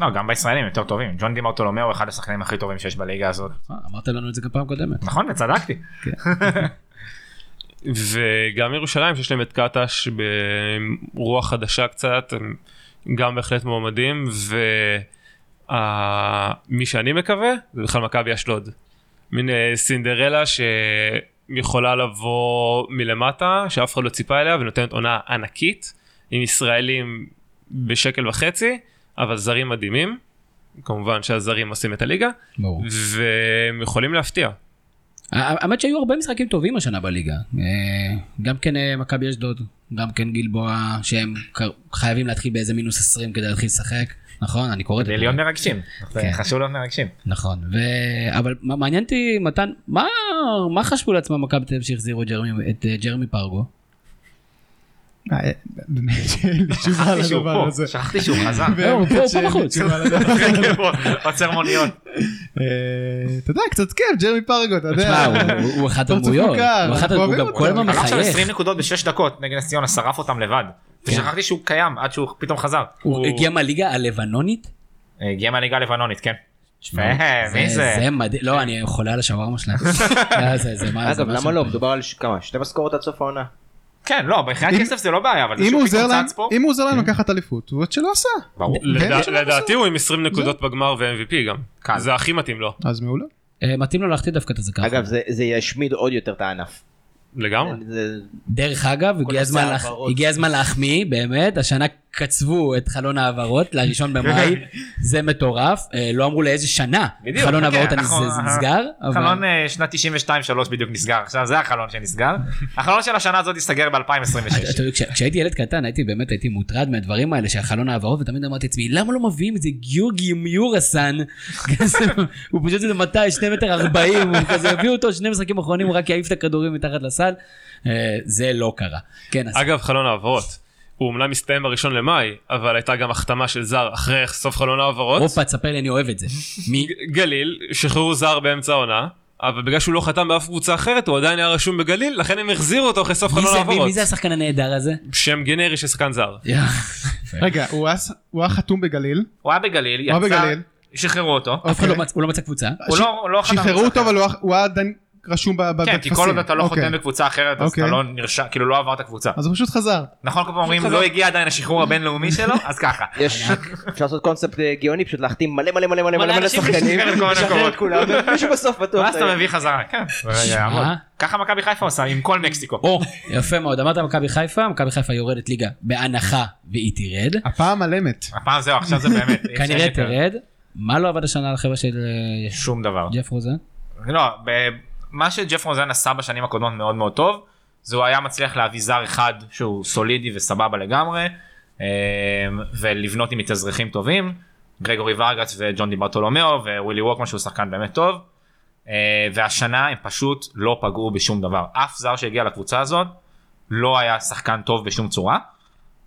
לא גם בישראלים יותר טובים. ג'ון דימרטולומיאו הוא אחד השחקנים הכי טובים שיש בליגה הזאת. אה, אמרת לנו את זה גם פעם קודמת. נכון וצדקתי. וגם ירושלים שיש להם את קטש ברוח חדשה קצת, הם גם בהחלט מועמדים, ומי שאני מקווה זה בכלל מכבי אשדוד. מין אה, סינדרלה שיכולה לבוא מלמטה, שאף אחד לא ציפה אליה, ונותנת עונה ענקית, עם ישראלים בשקל וחצי, אבל זרים מדהימים. כמובן שהזרים עושים את הליגה. והם יכולים להפתיע. האמת שהיו הרבה משחקים טובים השנה בליגה. אה, גם כן אה, מכבי אשדוד, גם כן גלבוע, שהם חייבים להתחיל באיזה מינוס 20 כדי להתחיל לשחק. נכון, אני קורא את זה. להיות מרגשים. כן. חשוב להיות מרגשים. נכון, ו... אבל מעניין אותי, מתן, מה, מה חשבו לעצמם מכבי תל אביב שהחזירו את אה, ג'רמי פרגו? אה, באמת שאין לי תשובה שכחתי שהוא לדבר פה. הזה. שכחתי שהוא חזר. לא, הוא פה, בחוץ. עוצר מוניות. אה, אתה יודע, קצת כיף, ג'רמי פרגו, אתה יודע. הוא- פרצוף הדמויות, הוא אחד- אנחנו הוא גם. כל הזמן מחייך. 20 נקודות בשש דקות נגד נס ציונה שרף אותם לבד. ושכחתי שהוא קיים עד שהוא פתאום חזר. הוא הגיע מהליגה הלבנונית? הגיע מהליגה הלבנונית כן. מי זה? זה מדהים, לא, אני חולה על השווארמה שלהם. אה, זה- זה מה- זה אגב. למה לא? מדובר על כמה? שתי משכורות עד סוף העונה. כן לא מבחינת אם- כסף זה לא בעיה אבל זה אם שהוא הוא עוזר להם. אם הוא עוזר להם לקחת אליפות, הוא את שלא עשה. ברור. כן, לדעתי הוא עם 20 נקודות בגמר ו-MVP גם. קל. זה הכי מתאים לו. אז מעולה. אה, מתאים לו להחטיא דווקא את הזקן. אגב, זה- זה ישמיד עוד יותר את הענף. לגמרי. זה- דרך אגב, הזמן. הגיע הזמן להחמיא, באמת, השנה קצבו את חלון ההעברות לראשון במאי, זה מטורף, אה, לא אמרו לאיזה שנה בדיוק, חלון חכה, ההעברות הנס- נסגר, חלון אה, שנת 92-3 בדיוק נסגר עכשיו זה החלון שנסגר. החלון של השנה הזאת ייסגר אתה ב-2026. יודע, כש- כשהייתי ילד קטן הייתי באמת הייתי מוטרד מהדברים האלה של חלון ההעברות ותמיד אמרתי לעצמי למה לא מביאים את זה גיורגי מיורסן הוא פשוט איזה 200 2 מטר 40 הוא כזה הביאו אותו שני משחקים אחרונים הוא רק יעיף את הכדורים מתחת לסל אה, זה לא קרה. כן אגב, חלון העברות. הוא אומנם מסתיים בראשון למאי, אבל הייתה גם החתמה של זר אחרי סוף חלון העברות. הופה תספר לי אני אוהב את זה. מי? גליל, שחררו זר באמצע העונה, אבל בגלל שהוא לא חתם באף קבוצה אחרת, הוא עדיין היה רשום בגליל, לכן הם החזירו אותו אחרי סוף חלון העברות. מי זה השחקן הנהדר הזה? שם גנרי של שחקן זר. רגע, הוא היה- חתום בגליל, הוא היה בגליל יצא בגליל. שחררו אותו. אף אחד לא אוקיי. הוא לא מצא קבוצה. הוא לא- לא חתם שחררו אותו. אבל הוא היה עדיין רשום ב- ב- כן, בטפסים. כי כל עוד אתה לא אוקיי. חותם בקבוצה אחרת, אז אוקיי. אתה לא נרשם, כאילו לא עברת קבוצה. אז הוא פשוט חזר. נכון, כל פעם אומרים, לא הגיע עדיין השחרור הבינלאומי שלו, אז ככה. יש, אפשר לעשות קונספט אה, גאוני, פשוט להחתים מלא מלא מלא מלא מלא שחקנים, לשחרר את כולם, ומישהו בסוף בטוח. ואז אתה מביא חזרה, כן. ככה מכבי חיפה עושה עם כל מקסיקו. או, יפה מאוד, אמרת מכבי חיפה, מכבי חיפה יורדת ליגה בהנחה והיא תרד. הפעם על אמת. הפעם זהו, עכשיו זה באמת. כנראה. תרד. מה לא עבד השנה לחבר'ה של אה, שום דבר. ג'ף רוזן? לא, מה שג'ף רוזן עשה בשנים הקודמות מאוד מאוד טוב, זה הוא היה מצליח להביא זר אחד שהוא סולידי וסבבה לגמרי, אה, ולבנות עם מתאזרחים טובים, גרגורי ורגץ וג'ון דיברטולומיאו ווילי ווקמן שהוא שחקן באמת טוב, אה, והשנה הם פשוט לא פגעו בשום דבר. אף זר שהגיע לקבוצה הזאת לא היה שחקן טוב בשום צורה,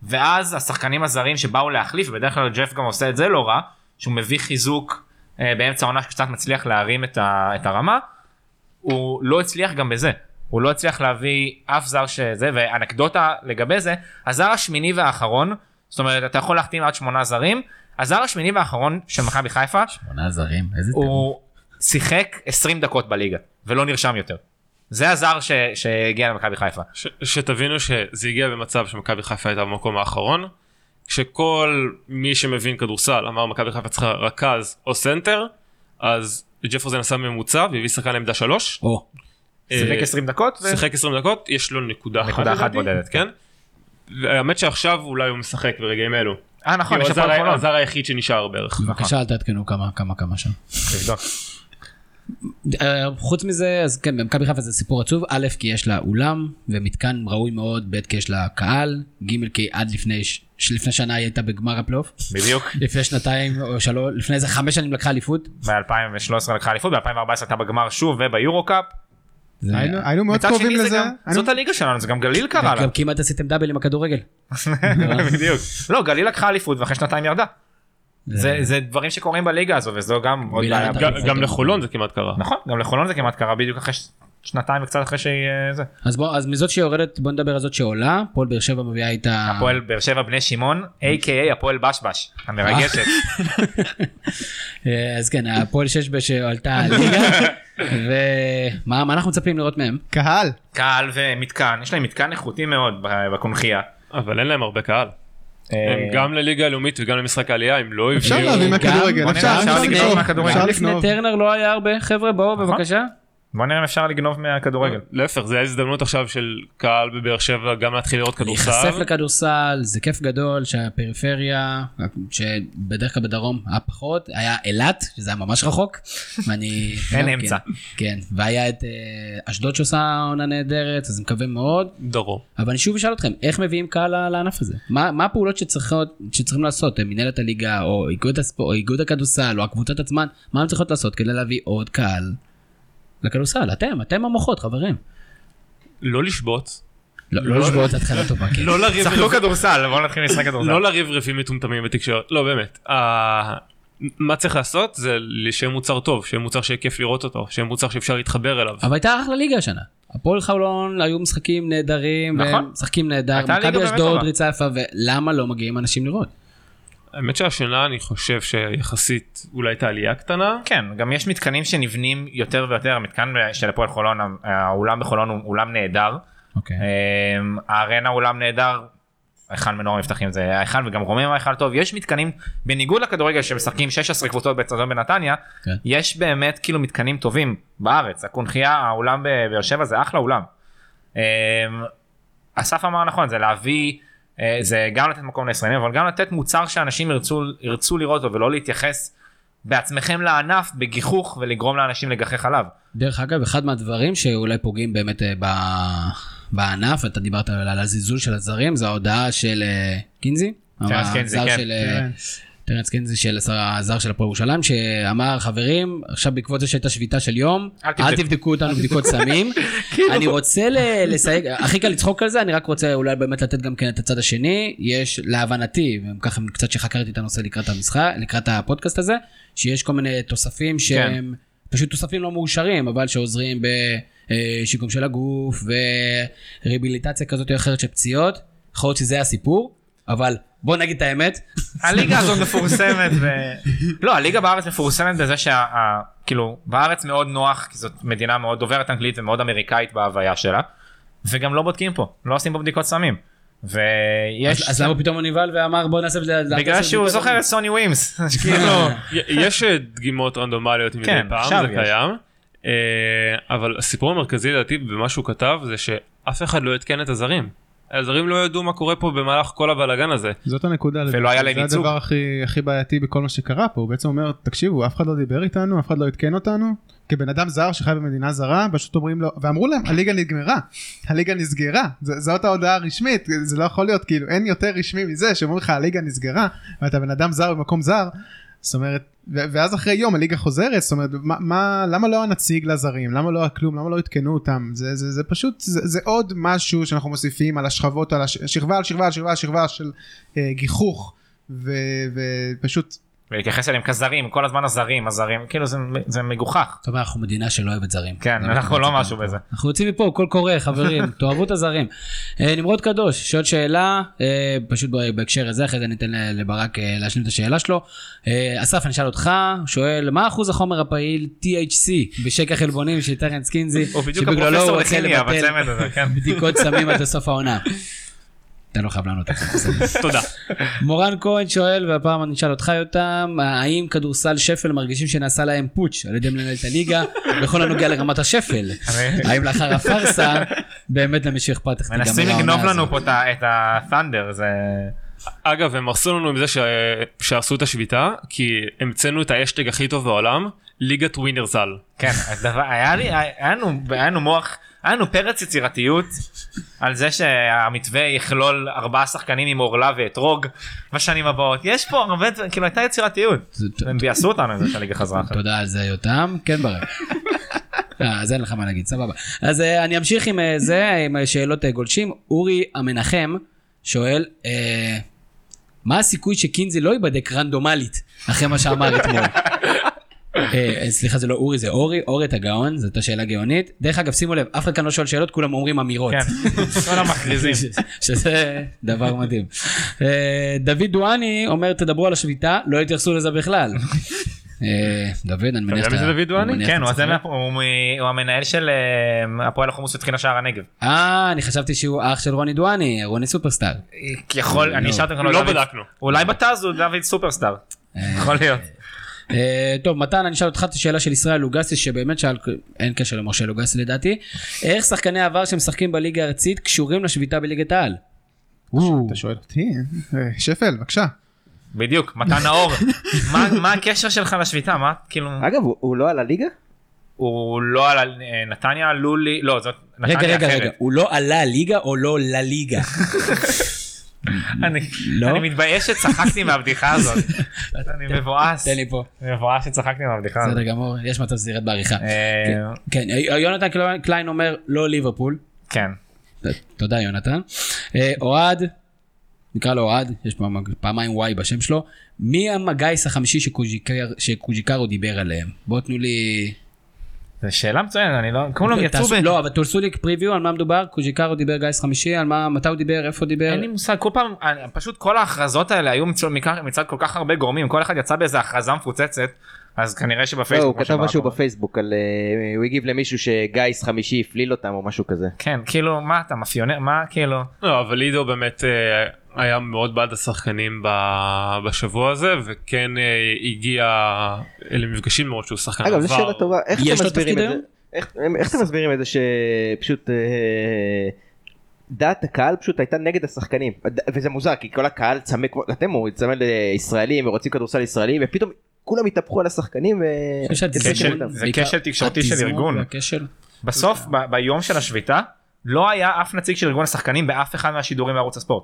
ואז השחקנים הזרים שבאו להחליף, בדרך כלל ג'ף גם עושה את זה לא רע, שהוא מביא חיזוק אה, באמצע העונה שקצת מצליח להרים את, הרמה, הוא לא הצליח גם בזה. הוא לא הצליח להביא אף זר שזה, ואנקדוטה לגבי זה, הזר השמיני והאחרון, זאת אומרת אתה יכול להחתים עד שמונה זרים, הזר השמיני והאחרון של מכבי חיפה, שמונה זרים, איזה טירוף. הוא שיחק 20 דקות בליגה, ולא נרשם יותר. זה הזר ש, שהגיע למכבי חיפה. ש- שתבינו שזה הגיע במצב שמכבי חיפה הייתה במקום האחרון, כשכל מי שמבין כדורסל אמר מכבי חיפה צריכה רכז או סנטר, אז ג'פרסון עשה ממוצע והביא שחקן לעמדה שלוש. או, שיחק אה, 20 דקות. שיחק 20 דקות, יש לו נקודה אחת. נקודה אחת בודדת, כן. והאמת שעכשיו אולי הוא משחק ברגעים אלו. אה נכון, יש הוא הפועל חולון. הזר היחיד שנשאר בערך. בבקשה אל תעדכנו כמה כמה כמה שם. אה, חוץ מזה אז כן במכבי חיפה זה סיפור עצוב א' כי יש לה אולם ומתקן ראוי מאוד ב' כי יש לה קהל ג' כי עד לפני ש- לפני שנה היא הייתה בגמר הפלייאוף בדיוק. לפני שנתיים או שלוש לפני איזה חמש שנים לקחה אליפות. ב-2013 לקחה אליפות, ב-2014 הייתה בגמר שוב וביורו קאפ. היינו- מאוד קרובים לזה. זאת הליגה שלנו, זה גם גליל קרה לה. גם כמעט עשיתם double עם הכדורגל. בדיוק. לא, גליל לקחה אליפות ואחרי שנתיים ירדה. זה זה דברים שקורים בליגה הזו וזו גם עוד בעיה. גם- לחולון זה כמעט קרה. נכון, גם לחולון זה כמעט קרה בדיוק אחרי ש- שנתיים וקצת אחרי שהיא אה, זה. אז בוא אז מזאת שיורדת בוא נדבר על זאת שעולה הפועל באר שבע מביאה איתה הפועל באר שבע בני שמעון, a.k.a הפועל בשבש, המרגשת. אה, אז כן הפועל שש בש שעלתה ליגה ומה מה אנחנו מצפים לראות מהם. קהל. קהל ומתקן, יש להם מתקן איכותי מאוד בקונכייה. אבל אין להם הרבה קהל. אה, הם גם לליגה הלאומית וגם למשחק העלייה הם לא אפשר הביאו. להביא מהכדורגל. אפשר. לגנוב מהכדורגל. אפשר לפני. טרנר לא היה הרבה חבר'ה בואו בבקשה. בוא נראה אם אפשר לגנוב מהכדורגל. להפך זה הזדמנות עכשיו של קהל בבאר שבע גם להתחיל לראות כדורסל. להיחשף לכדורסל זה כיף גדול שהפריפריה שבדרך כלל בדרום היה פחות היה אילת שזה היה ממש רחוק. ואני אין גם אמצע. כן, כן והיה את אה, אשדוד שעושה עונה נהדרת אז מקווה מאוד דרום. אבל אני שוב אשאל אתכם איך מביאים קהל לענף הזה מה הפעולות שצריכים לעשות מנהלת הליגה או איגוד הספורט או איגוד הכדורסל או הקבוצות עצמן מה הם צריכות לעשות כדי להביא עוד קהל לכדורסל אתם אתם המוחות חברים. לא לשבות. לא לא לשבור את התחלה טובה. כן. לא לריב שחקו כדורסל, בואו נתחיל לשחק כדורסל. לא לריב ריבים מטומטמים בתקשורת. לא באמת. מה צריך לעשות זה שיהיה מוצר טוב שיהיה מוצר שיהיה כיף לראות אותו שיהיה מוצר שאפשר להתחבר אליו. אבל הייתה אחלה ליגה השנה. הפועל חולון היו משחקים נהדרים, נכון. והם משחקים נהדר, מכבי אשדוד. ריצה יפה, ולמה לא מגיעים אנשים לראות? האמת שהשנה אני חושב שיחסית אולי הייתה עלייה קטנה. כן, גם יש מתקנים שנבנים יותר ויותר, המתקן של הפועל חולון, האולם בחולון הוא אולם נהדר. אוקיי. אמ, הארנה אולם נהדר, היכל מנור מבטחים זה ההיכל וגם רומם ההיכל טוב, יש מתקנים, בניגוד לכדורגל שמשחקים 16 קבוצות באצטדיון בנתניה, כן. יש באמת כאילו מתקנים טובים בארץ, הקונכייה, האולם בבאר שבע זה אחלה אולם. אמ, אסף אמר נכון, זה להביא, זה גם לתת מקום לישראלים, אבל גם לתת מוצר שאנשים ירצו, ירצו לראות אותו ולא להתייחס בעצמכם לענף בגיחוך ולגרום לאנשים לגחך עליו. דרך אגב, אחד מהדברים שאולי פוגעים באמת אה, ב- בענף, אתה דיברת על הזלזול של הזרים, זה ההודעה של אה, קינזי. כן. של, אה, כן. טרנס קינזי של השר- הזר של הפועל ירושלים, שאמר חברים, עכשיו בעקבות זה שהייתה שביתה של יום, אל תבדקו." אותנו בדיקות סמים. אני רוצה לסייג, הכי קל לצחוק על זה, אני רק רוצה אולי באמת לתת גם כן את הצד השני, יש להבנתי, ככה קצת שחקרתי את הנושא לקראת המשחק, לקראת הפודקאסט הזה, שיש כל מיני תוספים שהם פשוט תוספים לא מאושרים, אבל שעוזרים בשיקום של הגוף וריביליטציה כזאת או אחרת של פציעות, יכול להיות שזה הסיפור, אבל בוא נגיד את האמת. הליגה הזאת מפורסמת ו... לא הליגה בארץ מפורסמת בזה שה... ה- כאילו בארץ מאוד נוח כי זאת מדינה מאוד דוברת אנגלית ומאוד אמריקאית בהוויה שלה וגם לא בודקים פה לא עושים פה בדיקות סמים ויש אז אז למה פתאום הוא נבהל ואמר בוא נעשה את זה? בגלל שהוא זוכר את סוני ווימס כאילו י- יש אה, דגימות רנדומליות מדי כן, פעם, זה יש. קיים. אה, אבל הסיפור המרכזי לדעתי במה שהוא כתב זה שאף אחד לא עדכן את הזרים. הזרים לא ידעו מה קורה פה במהלך כל הבלאגן הזה. זאת הנקודה. ולא היה להם זה ייצוג. הדבר הכי הכי בעייתי בכל מה שקרה פה הוא בעצם אומר תקשיבו אף אחד לא דיבר איתנו אף אחד לא עדכן אותנו כבן אדם זר שחי במדינה זרה פשוט אומרים לו ואמרו להם הליגה נגמרה הליגה נסגרה זה- זאת ההודעה הרשמית זה לא יכול להיות כאילו אין יותר רשמי מזה שאומרים לך הליגה נסגרה ואתה בן אדם זר במקום זר. זאת אומרת ואז אחרי יום הליגה חוזרת זאת אומרת מה, מה למה לא הנציג לזרים? למה לא הכלום? למה לא עדכנו אותם? זה זה זה פשוט זה, זה עוד משהו שאנחנו מוסיפים על השכבות על הש, שכבה על שכבה על שכבה על שכבה של אה, גיחוך ו, ופשוט ולהתייחס אליהם כזרים כל הזמן הזרים הזרים כאילו זה, זה מגוחך אתה אומר אנחנו מדינה שלא אוהבת זרים. כן אנחנו לא משהו בזה אנחנו יוצאים מפה קול קורא חברים תאהבו את הזרים. אה, נמרוד קדוש שואל שאלה אה, פשוט בהקשר הזה אחרי זה ניתן לברק אה, להשלים את השאלה שלו. אסף אני אשאל אותך שואל מה אחוז החומר הפעיל THC בשק החלבונים של טרנס קינזי שבגללו הוא רוצה לבטל כן בדיקות סמים עד לסוף העונה. אתה לא חייב לענות. תודה. מורן כהן שואל והפעם אני אשאל אותך יותם האם כדורסל שפל מרגישים שנעשה להם פוטש על ידי מנהלת הליגה בכל הנוגע לרמת השפל האם לאחר הפארסה באמת למישהו אכפת איך מנסים לגנוב לנו? פה את ה- את ה-thunder זה אגב הם הרסו לנו עם זה ש... שהרסו את השביתה כי המצאנו את האשטג הכי טוב בעולם ליגת ווינר ז"ל. כן, הדבר, היה לי, היה לנו, היה לנו מוח, היה לנו פרץ יצירתיות על זה שהמתווה יכלול ארבעה שחקנים עם עורלה ואתרוג בשנים הבאות. יש פה הרבה, כאילו הייתה יצירתיות. הם ביאסו אותנו עם זה שהליגה חזרה אחרת. תודה על זה יותם כן ברק. אה, אז אין לך מה להגיד סבבה אז אה, אני אמשיך עם אה, זה עם שאלות גולשים אורי המנחם שואל מה הסיכוי שקינזי לא ייבדק רנדומלית אחרי מה שאמר אתמול. אה, סליחה זה לא אורי זה אורי אורי את הגאון זאת השאלה גאונית דרך אגב שימו לב אף אחד כאן לא שואל שאלות כולם אומרים אמירות. כן, כל המכריזים. ש- שזה דבר מדהים. אה, דוד דואני אומר תדברו על השביתה לא התייחסו לזה בכלל. אה, דוד אני מניח יודע מי זה דוד דואני? כן, שאתה הוא המנהל של אה, הפועל החומוס ותחילה שער הנגב. אה אני חשבתי שהוא אח של רוני דואני רוני סופרסטאר. יכול, אני אשאל אותך, לא בדקנו. אולי בתז הוא דוד סופרסטאר. יכול להיות. אה, טוב מתן אני אשאל אותך את השאלה של ישראל לוגסי שבאמת שאל אין קשר למשה לוגסי לדעתי איך שחקני עבר שמשחקים בליגה הארצית קשורים לשביתה בליגת העל. אתה שואל אותי אה, שפל בבקשה בדיוק, מתן נאור. מה- מה הקשר שלך לשביתה? מה כאילו... אגב, הוא- לא על הליגה? הוא לא על אה, נתניה עלו לי לא זאת נתניה רגע רגע אחרת. רגע הוא לא עלה ליגה או לא לליגה. אני לא? אני מתבייש שצחקתי מהבדיחה הזאת. אני מבואס. תן לי פה. אני מבואס שצחקתי מהבדיחה הזאת. בסדר גמור יש מצב שזה ירד בעריכה. אה, כן יונתן קליין- אומר לא ליברפול. כן. תודה יונתן. אה, אוהד, נקרא לו אוהד, יש פעמיים וואי בשם שלו. מי המגייס החמישי שקוז'יקר- שקוז'יקרו דיבר עליהם? בואו תנו לי... זו שאלה מצוינת אני לא כולם יצאו ב... לא, אבל תעשו לי פריוויו על מה מדובר, קוז'יקרו דיבר גייס חמישי, על מה, מתי הוא דיבר, איפה הוא דיבר. אין לי מושג כל פעם פשוט כל ההכרזות האלה היו מצד כל כך הרבה גורמים כל אחד יצא באיזה הכרזה מפוצצת אז כנראה לא, שבפייסבוק. הוא כמו כתב משהו. בפייסבוק על... אה, הוא הגיב למישהו שגיס חמישי הפליל אותם או משהו כזה. כן כאילו מה אתה מאפיונר מה כאילו. לא, אבל לידו באמת אה, היה מאוד בעד השחקנים ב- בשבוע הזה וכן אה, הגיע למפגשים מאוד שהוא שחקן אגב, זו עבר. שאלה טובה. איך יש אתם לו מסבירים תפקיד את זה? איך- איך אתם מסבירים את זה שפשוט... אה, דעת הקהל פשוט הייתה נגד השחקנים וזה מוזר כי כל הקהל צמא כמו אתם אומרים צמא לישראלים ורוצים כדורסל ישראלי ופתאום כולם התהפכו על השחקנים תסכול. זה כשל תקשורתי של ארגון. בסוף ביום של השביתה לא היה אף נציג של ארגון השחקנים באף אחד מהשידורים בערוץ הספורט.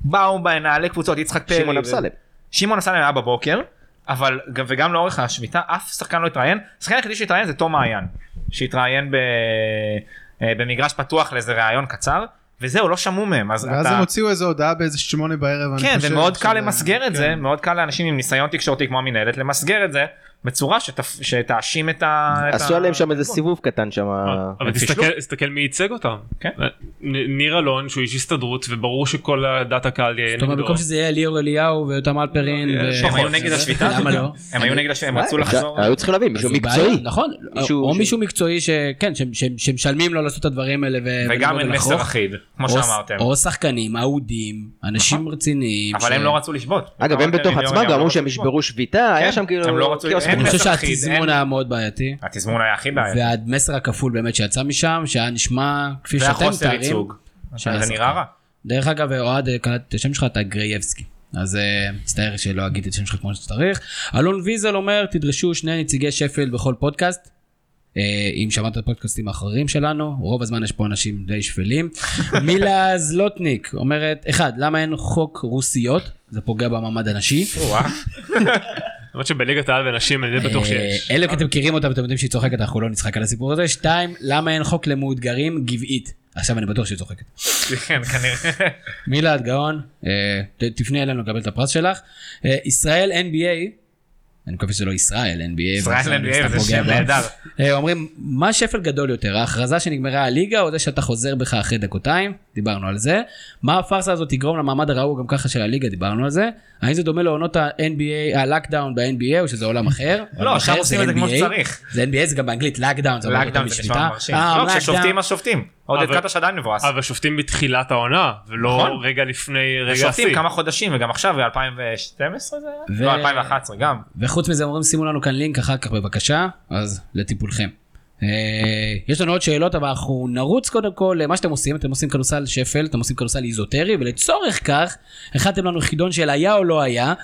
באו מנהלי קבוצות יצחק פרי. שמעון אמסלם. שמעון אמסלם היה בבוקר אבל גם- וגם לאורך השביתה אף שחקן לא התראיין. השחקן היחידי שהתראיין זה תום מעיין שהתראיין ב- אה, במגרש פתוח לאיזה ראיון קצר וזהו לא שמעו מהם אז ואז אתה. הם הוציאו איזה הודעה באיזה שמונה בערב כן ומאוד קל למסגר את זה כן. מאוד קל לאנשים עם ניסיון תקשורתי כמו המינהלת למסגר את זה בצורה שתפ- שתאשים את ה... עשו ה- עליהם שם איזה הארגון. סיבוב קטן שם. אבל הם פישלו. תסתכל, תסתכל מי ייצג אותם. כן. נ- ניר אלון שהוא איש הסתדרות וברור שכל הדעת הקהל יהיה זאת אומרת, נגדו. במקום שזה יהיה ליאור אליהו ויותם אלפרין. ו- שהם היו נגד השביתה? למה לא? הם היו נגד השביתה, הם רצו אה, לחזור. היו צריכים להביא מישהו זו בעיה, מקצועי. נכון, מישהו או מישהו מקצועי שכן, שמשלמים לו לעשות את הדברים האלה. וגם אין מסר. אחיד, כמו שאמרתם. או שחקנים אהודים, אנשים רציניים. אבל הם לא רצו לשבות. אגב הם בתוך ליאור עצמם לא אמרו שהם. ישברו שביתה, היה כן, שם כאילו... אני חושב שהתזמון היה מאוד בעייתי. התזמון היה הכי בעייתי. והמסר הכפול באמת שיצא משם, שהיה נשמע כפי שאתם והחוסר מתארים. ייצוג. שהיה זה. נראה רע. דרך אגב, אוהד, אה, קלטתי את השם שלך, אתה גרייבסקי. אז אה, מצטער שלא אגיד את השם שלך כמו שצריך. אלון ויזל אומר, תדרשו שני נציגי שפילד בכל פודקאסט. אה, אם שמעת את הפודקאסטים האחרים שלנו, רוב הזמן יש פה אנשים די שפלים. מילה זלוטניק אומרת, אחד, למה אין חוק רוסיות? זה פוגע במעמד הנשי. למרות שבליגת העל ונשים אני די בטוח אה, שיש. אלא כי אתם מכירים אותה ואתם יודעים שהיא צוחקת, אנחנו לא נצחק על הסיפור הזה. שתיים, למה אין חוק למאותגרים גבעית? עכשיו אני בטוח שהיא צוחקת. כן, כנראה. מילת גאון, אה, ת- תפני אלינו לקבל את הפרס שלך. אה, ישראל NBA, אני מקווה שזה לא ישראל NBA, ישראל NBA זה שם. נהדר. אה, אומרים, מה שפל גדול יותר, ההכרזה שנגמרה הליגה או זה שאתה חוזר בך אחרי דקותיים? דיברנו על זה. מה הפארסה הזאת תגרום למעמד הרעוע גם ככה של הליגה? דיברנו על זה. האם זה דומה לעונות ה-NBA, הלקדאון ב-NBA או שזה עולם אחר? עולם לא, עכשיו אחר, עושים את זה כמו. שצריך. זה NBA זה גם באנגלית לקדאון, זה אומר לקדאון אותו זה. נשמע מרשים. אה, לא, כששופטים לקדאון. אז שופטים. עודד קטש עדיין מבואס. אבל שופטים בתחילת העונה ולא נכון. רגע לפני רגע שופטים השיא. כמה חודשים וגם עכשיו ב-2012 זה היה? ו- לא 2011 גם. וחוץ מזה אומרים שימו לנו כאן לינק אחר כך בבקשה, אז לטיפולכם. אה, יש לנו עוד שאלות אבל אנחנו נרוץ קודם כל למה שאתם עושים, אתם עושים כדורסל שפל, אתם עושים כדורסל איזוטרי ולצורך כך הכנתם לנו חידון של היה או לא היה.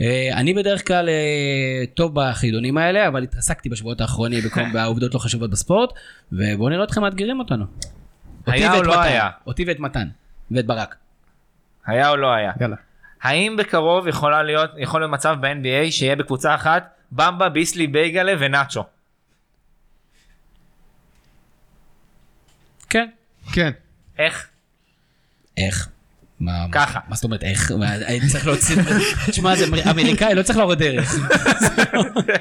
אה, אני בדרך כלל אה, טוב בחידונים האלה אבל התעסקתי בשבועות האחרונים בעובדות לא חשובות בספורט ובואו נראה אתכם מאתגרים אותנו. היה או לא מתן, היה? אותי ואת מתן ואת ברק. היה או לא היה? יאללה. האם בקרוב יכולה להיות, יכול להיות מצב ב-NBA שיהיה בקבוצה אחת במבה, ביסלי, בייגלה ונאצ'ו? כן. כן. איך? איך? מה, ככה. מה זאת אומרת איך? מה, הייתי צריך להוציא... תשמע זה אמר- אמריקאי לא צריך להראות דרך.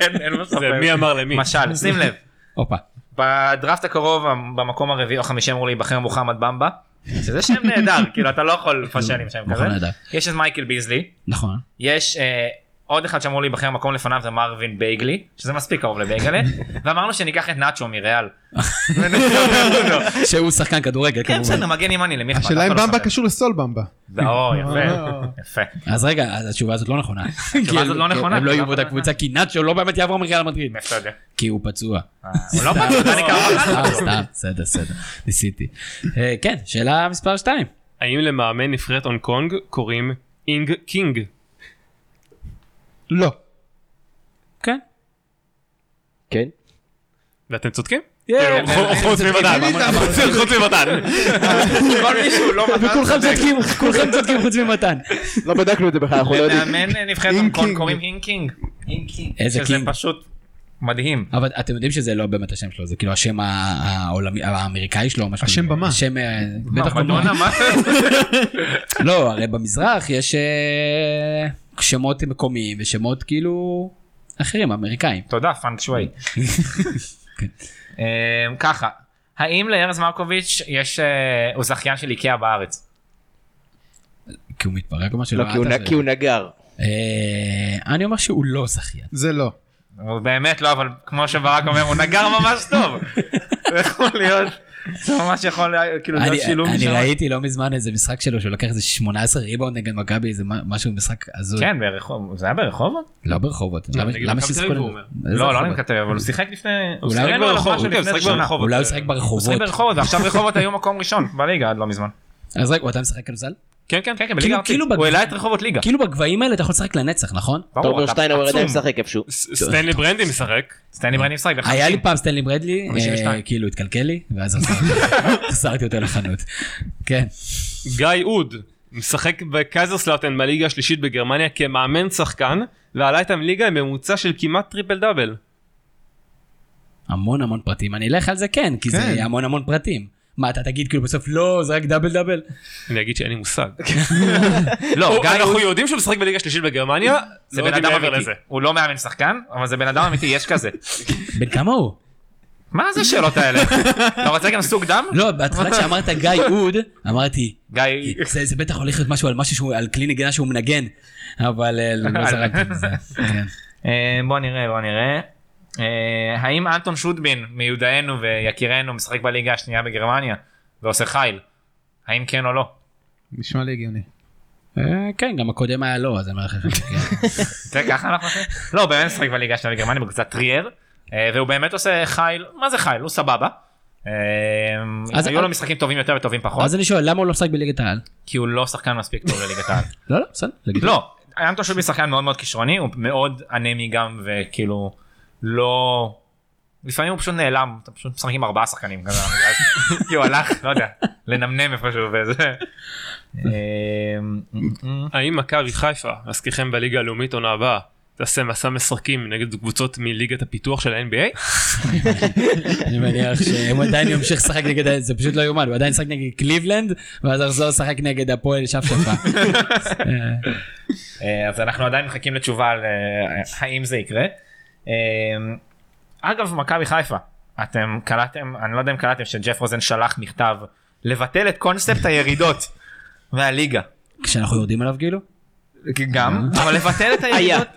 אין- אין מצב. זה מי אמר למי. משל, שים לב, הופה. בדראפט הקרוב במקום הרביעי או החמישי אמור להיבחר מוחמד במבה. שזה שם נהדר, כאילו אתה לא יכול לפשל עם שם נכון, כזה. יש את מייקל ביזלי, נכון. יש אה, עוד אחד שאמור להיבחר מקום לפניו זה מרווין בייגלי, שזה מספיק קרוב לבייגלה, ואמרנו שניקח את נאצ'ו מריאל. שהוא שחקן כדורגל כן כמובן. בסדר מגן ימני למי אכפת? השאלה אם לא במבה. קשור לסול במבה. או יפה, יפה. אז רגע, אז התשובה הזאת לא נכונה. התשובה הזאת לא נכונה, הם לא יהיו לא באותה. קבוצה כי נאצ'ו לא באמת יעבור מריאל מדריד. כי הוא פצוע. אה, הוא לא אה, פצוע. סתם, בסדר, בסדר. ניסיתי. אה, כן, שאלה מספר 2. האם למאמן נבחרת הונג קונג קוראים אינג קינג? לא. כן. כן. ואתם צודקים? כן, כאילו, חוץ- ממתן. חוץ ממתן. כל מישהו לא מתן וכולכם צודק. צודקים, כולכם צודקים חוץ ממתן. לא בדקנו את זה בכלל, אנחנו לא יודעים. מאמן נבחרת הונג. קוראים אינקינג. איזה שזה קינג? פשוט מדהים. אבל אתם יודעים שזה לא באמת השם שלו, זה כאילו השם העולמי, האמריקאי שלו, או משהו. השם במה. השם, אה, בטח מה, מדונה מה? לא, הרי במזרח יש אה, שמות מקומיים ושמות כאילו אחרים, אמריקאים. תודה פאנק שווי. כן. אמ, ככה, האם לארז מרקוביץ' יש, אה, הוא זכיין של איקאה בארץ? כי הוא מתפרק או משהו? לא, כי הוא הוא נגר. אה, אני אומר שהוא לא זכיין. זה לא. הוא באמת לא, אבל כמו שברק אומר, הוא נגר ממש טוב. זה יכול להיות, זה ממש יכול להיות, כאילו, אני להיות שילוב אני משם. ראיתי לא מזמן איזה משחק שלו שהוא לקח איזה 18 ריבאונד נגד מכבי איזה מה- משהו משחק הזוי. כן, ברחוב, זה היה ברחובות? לא ברחובות. למה- נגד למה ששיחקו נגד- לא, לא אני? מכתב, אבל הוא שיחק לפני, הוא אולי שיחק הוא ברחובות, שיחק. ברחובות. אולי הוא שיחק הוא ברחובות. שיחק ברחובות, ועכשיו רחובות היו מקום ראשון בליגה עד לא מזמן. אז רגע, אתה משחק כדורסל? כן כן כן, כן, בליגה ארצית. כאילו הוא העלה את רחובות ליגה. כאילו בגבהים האלה אתה יכול לשחק לנצח, נכון? ברור, תומר שטיינאוור עדיין. משחק איפשהו. סטנלי ברנדי משחק. סטנלי ברנדי משחק. היה לי. פעם סטנלי 52. אה, כאילו התקלקל לי, ואז החזרתי אותו לחנות. כן. גיא עוד משחק בקייזרסלאוטן בליגה השלישית בגרמניה כמאמן שחקן ועלה איתם ליגה עם ממוצע של כמעט טריפל דאבל. המון המון פרטים, אני אלך על זה כן, כי כן. זה המון המון פרטים. מה אתה תגיד כאילו בסוף לא זה רק דאבל דאבל? אני אגיד שאין לי מושג. לא, גיא אנחנו יודעים שהוא משחק בליגה שלישית בגרמניה, זה לא בן יודעים אדם אמיתי. הוא לא מאמן שחקן, אבל זה בן אדם אמיתי, יש כזה. בן כמה הוא? מה זה השאלות האלה? אתה רוצה גם סוג דם? לא בהתחלה כשאמרת גיא אוד אמרתי גיא, זה זה בטח הולך להיות משהו על משהו שהוא על כלי נגינה שהוא מנגן אבל אה, לא זרקתי בזה. כן. אה, בוא נראה, בוא נראה. אה, האם אנטון שוטבין מיודענו ויקירנו משחק בליגה השנייה בגרמניה ועושה חיל? האם כן או לא? נשמע לי הגיוני. אה, כן גם הקודם היה לא אז אני אומר לך שכן. תראה ככה אנחנו עושים? לא, הוא באמת משחק בליגה השנייה בגרמניה בקבוצת טריאר אה, והוא באמת עושה חיל, מה זה חיל? הוא סבבה. אז- היו לו משחקים טובים יותר וטובים פחות אז אני שואל למה הוא לא משחק בליגת העל? כי הוא לא שחקן מספיק טוב לליגת העל. לא לא בסדר. לא, אנטון שוטבין שחקן מאוד מאוד כישרוני הוא מאוד אנמי גם וכאילו לא לפעמים הוא פשוט נעלם אתה פשוט משחק עם ארבעה שחקנים כזה. כי הוא הלך לא יודע לנמנם איפשהו וזה. אמ, האם מכבי חיפה, להזכירכם בליגה הלאומית עונה הבאה, תעשה מסע משחקים נגד קבוצות מליגת הפיתוח של ה-NBA? אני מניח שהם עדיין ימשיך לשחק נגד זה פשוט לא יאומן הוא עדיין ישחק נגד קליבלנד ואז יחזור לשחק נגד הפועל שפשפה. אה, אז אנחנו עדיין מחכים לתשובה על אה, האם זה יקרה. אמ, אגב מכבי חיפה אתם קלטתם אני לא יודע אם קלטתם שג'ף רוזן שלח מכתב לבטל את קונספט הירידות מהליגה. כשאנחנו יורדים עליו כאילו? גם אבל לבטל את הירידות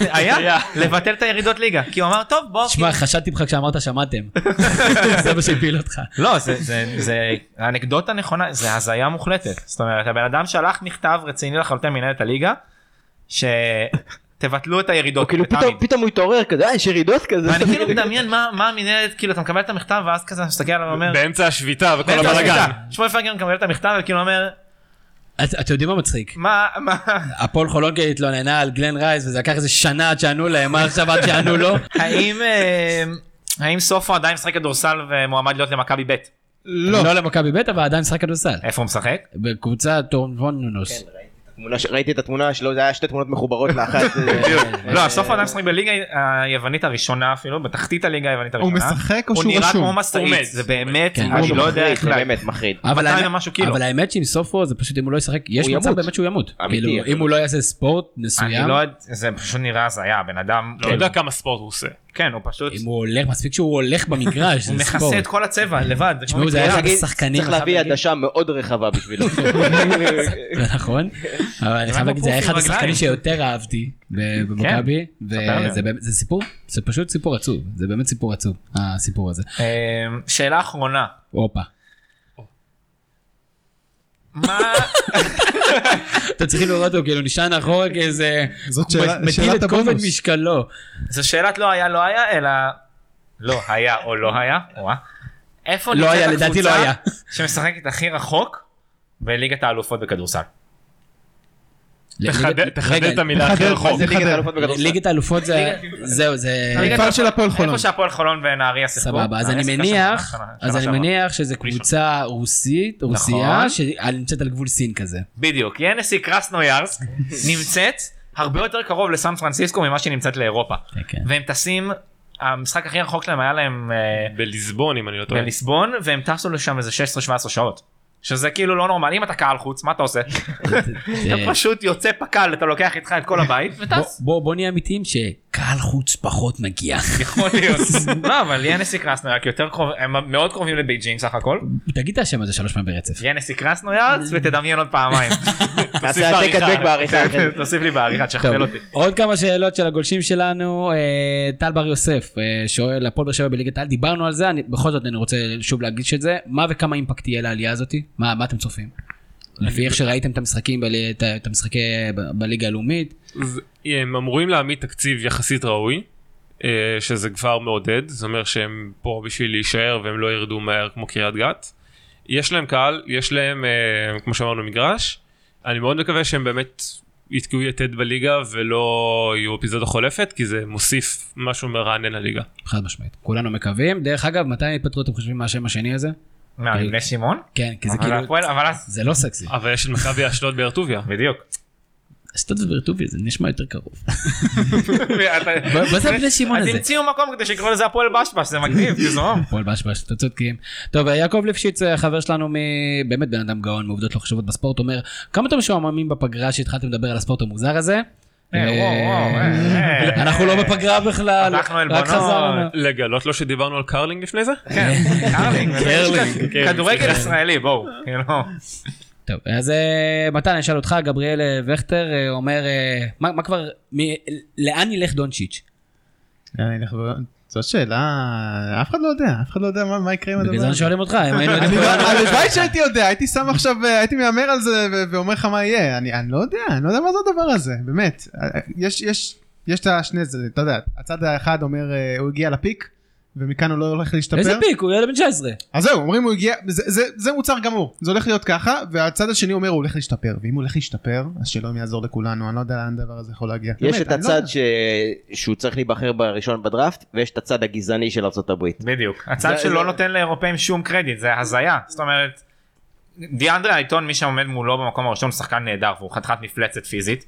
היה לבטל את הירידות ליגה כי הוא אמר טוב בוא שמע חשדתי בך כשאמרת שמעתם. זה מה שהפיל אותך. לא זה זה זה אנקדוטה נכונה זה הזיה מוחלטת זאת אומרת הבן אדם שלח מכתב רציני לחלוטין מנהלת הליגה שתבטלו את הירידות כאילו. פתאום פתאום הוא התעורר כזה אה יש ירידות כזה. ואני כאילו מדמיין מה מה המנהלת כאילו אתה מקבל את המכתב ואז כזה מסתכל עליו ואומר. באמצע השביתה וכל הבלאגן. שמואל פרגן מקבל את המכתב וכאילו אומר את- אתם יודעים מה מצחיק? מה מה הפועל חולון התלוננה על גלן רייס וזה לקח איזה שנה עד שענו להם מה עכשיו עד שענו לו? האם אה, האם סופו עדיין משחק כדורסל ומועמד להיות למכבי ב' לא. לא למכבי ב' אבל עדיין משחק כדורסל. איפה הוא משחק? בקבוצה טורנבונוס. תמונה ש- ראיתי את התמונה שלו זה היה שתי תמונות מחוברות לאחת. לא סופו עדיין משחק בליגה היוונית הראשונה אפילו בתחתית הליגה היוונית הוא הראשונה. משחק או הוא שהוא נראה כמו רשום? משאית עומד. זה באמת כן, אני לא יודע איך זה באמת מחריד. אבל 200 האמת- שעם סופו זה פשוט אם הוא לא ישחק יש הוא מצב. באמת שהוא ימות. כאילו. אם הוא לא יעשה ספורט אני מסוים. לא זה פשוט נראה הזיה בן אדם לא יודע כמה ספורט הוא עושה. כן הוא פשוט אם הוא הולך מספיק שהוא הולך במגרש הוא זה מכסה ספורט. את כל הצבע לבד. תשמעו, זה. היה אחד להגיד, השחקנים, צריך להביא. עדשה מאוד רחבה בשבילו. זה נכון. אבל אני חייב להגיד זה היה אחד השחקנים. שיותר אהבתי ב- במכבי. וזה סיפור זה פשוט סיפור עצוב זה באמת סיפור עצוב הסיפור הזה. אה, שאלה אחרונה. הופה. מה אתם צריכים לראות אותו כאילו נשען אחורה כאיזה זאת שאלה- מטיל שאלת את כובד הבונוס. משקלו. זו שאלת לא היה לא היה אלא לא היה או לא היה. איפה לא נמצאת לא היה. הקבוצה שמשחקת הכי רחוק בליגת האלופות בכדורסל? תחדד- את המילה הכי. זה ליגת. האלופות בכדורסל. ליגת האלופות זה זהו זה המפעל של הפועל חולון. איפה שהפועל חולון ונהריה שיחקו? סבבה אז אני מניח אז אני. מניח שזה קבוצה רוסית רוסייה נכון. שנמצאת על גבול סין כזה. בדיוק ינסי קרסנויארס נמצאת הרבה יותר קרוב לסן פרנסיסקו ממה שהיא נמצאת לאירופה כן, כן. והם טסים המשחק הכי רחוק שלהם היה להם אה, בליסבון אם אני לא טועה. בליסבון והם טסו לשם איזה 16-17 שעות. שזה כאילו לא נורמלי אם אתה קהל חוץ מה אתה עושה? אתה פשוט יוצא פק"ל אתה לוקח איתך את כל הבית וטס. בוא בוא נהיה אמיתיים שקהל חוץ פחות מגיע. יכול להיות. לא אבל ינסי קרסנויארס יותר קרוב הם מאוד קרובים לבייג'ינג סך הכל. תגיד את השם הזה שלוש פעמים ברצף. ינסי קרסנויארס ותדמיין עוד פעמיים. אחרי זה. תוסיף לי בעריכה תשכפל אותי. עוד כמה שאלות של הגולשים שלנו אה, טל בר יוסף אה, שואל הפועל באר שבע בליגת העל דיברנו על זה אני בכל זאת אני רוצה שוב להגיש את זה מה וכמה אימפקט יהיה לעלייה הזאתי מה מה אתם צופים. לפי איך שראיתם את המשחקים בל- את המשחקי בליגה הלאומית הם אמורים להעמיד תקציב יחסית ראוי, אה, שזה כבר מעודד, זה אומר שהם פה בשביל להישאר והם לא ירדו מהר כמו קריית גת. יש להם קהל, יש להם, אה, כמו שאמרנו, מגרש. אני מאוד מקווה שהם באמת יתקעו יתד בליגה ולא יהיו אפיזודה חולפת, כי זה מוסיף משהו מרענן לליגה. חד משמעית כולנו מקווים דרך אגב מתי התפטרו אתם חושבים מהשם השני הזה? מה, עם בני שמעון? כן כי זה כאילו אבל אז- זה לא סקסי. אבל יש את מכבי אשדוד באר טוביה. בדיוק. אשדוד ובאר טוביה זה נשמע יותר קרוב. מה זה הבני שמעון אז הזה? המציאו מקום כדי שיקראו לזה הפועל בשבש זה מגניב תזרום. הפועל בשבש, אתם צודקים. טוב, יעקב ליפשיץ, אה, חבר שלנו מבאמת בן אדם גאון מעובדות לא חשובות בספורט, אומר, כמה אתם משועממים בפגרה שהתחלתם לדבר על הספורט המוזר הזה? אה, אה, אה. אנחנו לא בפגרה בכלל, רק עלבונות. חזרנו. לגלות לו שדיברנו על קרלינג לפני זה? כן, קרלינג, כן, כדורגל סליחה. ישראלי בואו. כאילו. טוב, אז מתן, אני אשאל אותך, גבריאל וכטר אומר, מה כבר, לאן ילך דונצ'יץ'? אני אלך ו- זו שאלה, אף אחד לא יודע, אף אחד לא יודע מה- יקרה עם הדבר בגלל זה הזה. שואלים אותך, אם היינו יודעים כולנו. הלוואי שהייתי יודע, הייתי שם עכשיו, אה, הייתי מהמר על זה ואומר לך מה יהיה, אני לא יודע, אני לא יודע מה זה הדבר הזה, באמת. אה, יש, יש, את השני, אתה יודע, הצד האחד אומר אה, הוא הגיע לפיק, ומכאן הוא לא הולך להשתפר. איזה פיק, הוא ילד בן 19. אז זהו, אומרים הוא הגיע, זה, זה, זה מוצר גמור, זה הולך להיות ככה, והצד השני אומר הוא הולך להשתפר, ואם הוא הולך להשתפר, אז שאלוהים יעזור לכולנו, אני לא יודע לאן הדבר הזה יכול להגיע. יש באמת, את לא הצד יודע. ש... שהוא צריך להיבחר בראשון בדראפט, ויש את הצד הגזעני של ארה"ב. בדיוק. הצד זה- שלא זה- נותן לאירופאים שום קרדיט זה הזיה. זאת אומרת. דיאנדרה אייטון מי שעומד מולו במקום הראשון הוא שחקן נהדר והוא חתיכת מפלצת פיזית.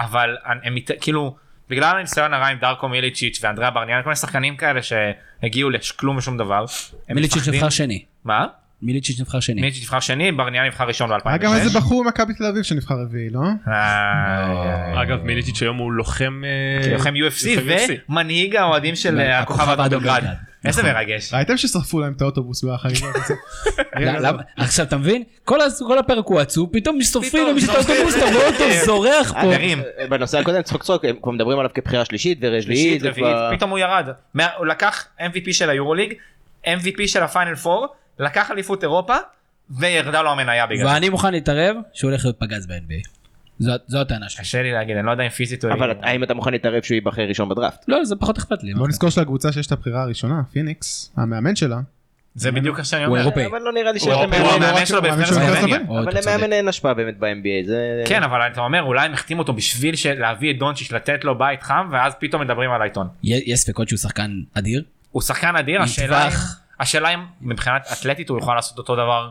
אבל הם כאילו בגלל הניסיון הרע עם דרקו מיליצ'יץ' ואנדריה ברניאן כל מיני שחקנים כאלה שהגיעו לכלום ושום דבר. מיליצ'יץ' נבחר שני. מה? מיליצ'יץ' נבחר שני. מיליצ'יץ' נבחר שני ברניאן נבחר ראשון ב-2006. היה גם איזה בחור ממכבי תל אביב שנבחר רביעי, לא? אה, אגב מיליטיץ' היום הוא לוחם אה, לוחם UFC. ומנהיג האוהדים של אה, הכוכב האדום בלגרד. איזה מרגש. ראיתם ששרפו להם את האוטובוס? לא, למה? עכשיו אתה מבין? כל ה- כל הפרק הוא עצוב, פתאום שורפים למישהו את. האוטובוס, אתה רואה אותו זורח פה. חברים. בנושא הקודם צריך לצחוק, הם כבר מדברים עליו כבחירה שלישית ורביעית. פתאום הוא ירד. הוא לקח MVP של היורוליג, MVP של הפיינל 4, לקח אליפות אירופה, וירדה לו המניה בגלל זה. ואני מוכן להתערב שהוא הולך להיות פגז ב-NBA. זו- זו הטענה שלי. קשה לי להגיד, אני לא יודע אם פיזית הוא... אבל האם אתה מוכן להתערב שהוא ייבחר ראשון בדראפט? לא, זה פחות אכפת לי. בוא נזכור שלקבוצה שיש את הבחירה הראשונה, פיניקס, המאמן שלה. זה בדיוק מה שאני אומר. אירופאי. אבל לא נראה לי שיש הוא למאמן... הוא שלו הוא בנבחרת סלובניה. אבל. למאמן אין השפעה באמת ב-NBA, זה... כן, אבל אתה אומר, אולי הם החתימו אותו בשביל להביא את דונצ'יץ' לתת לו בית חם, ואז פתאום מדברים על העיתון. יש יש ספקות שהוא שחקן אדיר? הוא שחקן אדיר, השאלה אם... מבחינת אתלטית הוא יוכל לעשות אותו דבר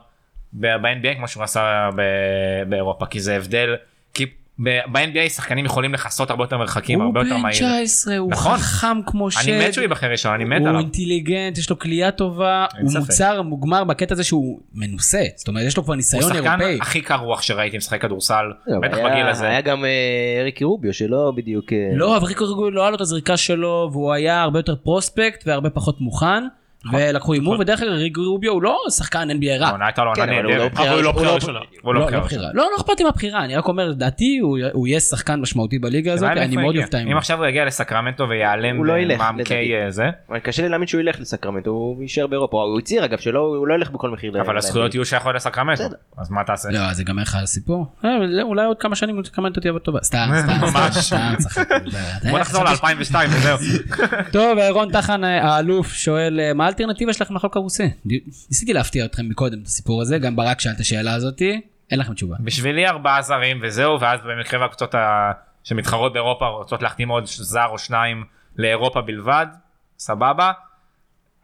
ב-NBA כמו שהוא עשה ב- באירופה, כי זה הבדל, כי ב-NBA שחקנים יכולים לכסות הרבה יותר מרחקים, הוא הרבה יותר בן מהיר. 19, הוא נכון. חכם כמו שד. אני מת שהוא ייבחר ראשון, אני מת הוא עליו. אינטליגנט, יש לו כליאה טובה, הוא ספק. מוצר מוגמר בקטע הזה שהוא מנוסה. זאת אומרת, יש לו כבר הוא ניסיון שחקן אירופאי. הכי קר רוח שראיתי משחק כדורסל, לא, בטח היה- בגיל הזה. היה גם אה, ריקי רוביו שלא בדיוק... אה, לא, אבל ריקו רגוי לא היה לו את הזריקה שלו, והוא היה הרבה יותר פרוספקט והרבה פחות מוכן. ולקחו הימור, ודרך אגב ריקו רוביו הוא לא שחקן NBA רע. העונה הייתה לו כן, עונה לא נהדרת. אבל הוא לא בחירה לא- ראשונה. הוא לא, לא לא בחירה בחירה. ראשונה. לא, לא אכפת לי מהבחירה, אני רק אומר, לדעתי הוא יהיה שחקן משמעותי בליגה הזאת, אני מאוד הגיע. אופתע אם אם... עכשיו הוא יגיע לסקרמנטו ויעלם לא לדעתי. אה, זה, קשה לי להאמין שהוא ילך לסקרמנטו, הוא יישאר באירופה, הוא הצהיר אגב שלא הוא לא ילך בכל מחיר. אבל הזכויות יהיו שייכות לסקרמנטו. אז מה תעשה? לא, זה ייגמר לך הסיפור. אה, לא, אולי עוד כמה שנים אתה תהיה טובה. סתם, סתם. סתם. בוא נחזור ל-2002 וזהו. טוב, רון טחן אה, האלוף שואל, אה, מה האלטרנטיבה שלכם לחוק הרוסי? ניסיתי להפתיע אתכם מקודם את הסיפור הזה, גם ברק שאל את השאלה הזאתי, אין לכם תשובה. בשבילי ארבעה זרים וזהו ואז במקרה והקבוצות שמתחרות באירופה רוצות להחתים עוד זר או שניים לאירופה בלבד סבבה.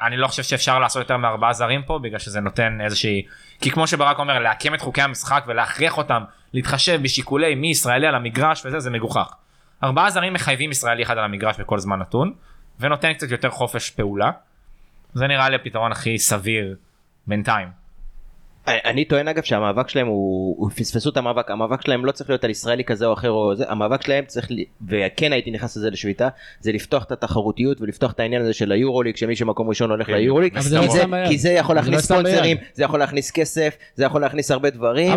אני לא חושב שאפשר לעשות יותר מארבעה זרים פה בגלל שזה נותן איזושהי כי כמו שברק אומר לעקם את חוקי המשחק ולהכריח אותם להתחשב בשיקולי מי ישראלי על המגרש וזה זה מגוחך. ארבעה זרים מחייבים ישראלי אחד על המגרש בכל זמן נתון ונותן קצת יותר חופש פעולה. זה נראה לי הפתרון הכי סביר בינתיים. אני- אני טוען אגב שהמאבק שלהם הוא, הוא פספסו את המאבק, המאבק שלהם לא צריך להיות על ישראלי כזה או אחר או זה, המאבק שלהם צריך, וכן הייתי נכנס לזה לשביתה, זה לפתוח את התחרותיות ולפתוח את העניין הזה של היורוליג, שמי שמקום ראשון הולך ליורוליג, אבל זה לא כי זה- זה יכול זה לא להכניס ביד. ספונסרים, זה יכול להכניס כסף, זה יכול להכניס הרבה דברים.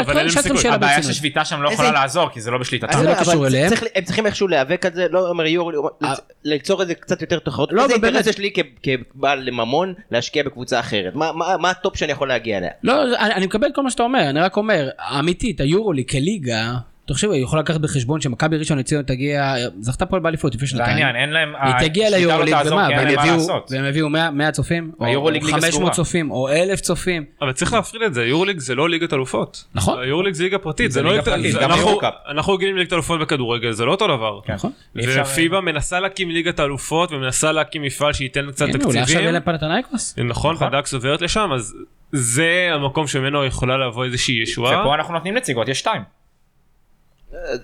אבל אין סיכוי. שאלה הבעיה. ששביתה שם לא יכולה לעזור כי זה לא בשליטתם. זה לא קשור אליהם. הם צריכים איכשהו להיאבק על זה, לא אומר יורוליג, אה. ליצור איזה קצת יותר תחרות. לא, איזה אבל אינטרס באמת- יש לי כ- כבעל ממון להשקיע בקבוצה אחרת? מה הטופ שאני יכול להגיע אליה? לא, אני, מקבל כל מה שאתה אומר, אני רק אומר, אמיתית, היורוליג כליגה, תחשוב, היא יכולה לקחת בחשבון שמכבי ראשון לציון תגיע, זכתה פה באליפות לפני זה שנתיים. העניין, אין להם... היא תגיע השליטה לא ליורוליג, ומה, והם יביאו-. והם יביאו 100 100 צופים, או היורוליג ליגה 500 סגורה. צופים, או 1,000 צופים. אבל צריך להפריד את זה, יורוליג זה לא ליגת אלופות. נכון. היורוליג זה ליגה פרטית, זה זה לא... ליגה פרטית, אנחנו- רגילים ליגת אלופות בכדורגל, זה לא אותו דבר. נכון. אי אפשר- ופיבה מנסה להקים ליגת האלופות ומנסה להקים מפעל שייתן קצת הנה, אולי עכשיו תקציבים. יהיה להם פנתנייקוס. נכון, נכון. פנדקס עוברת לשם, אז זה המקום שממנו יכולה לבוא איזושהי ישועה. ופה אנחנו נותנים נציגות, יש שתיים.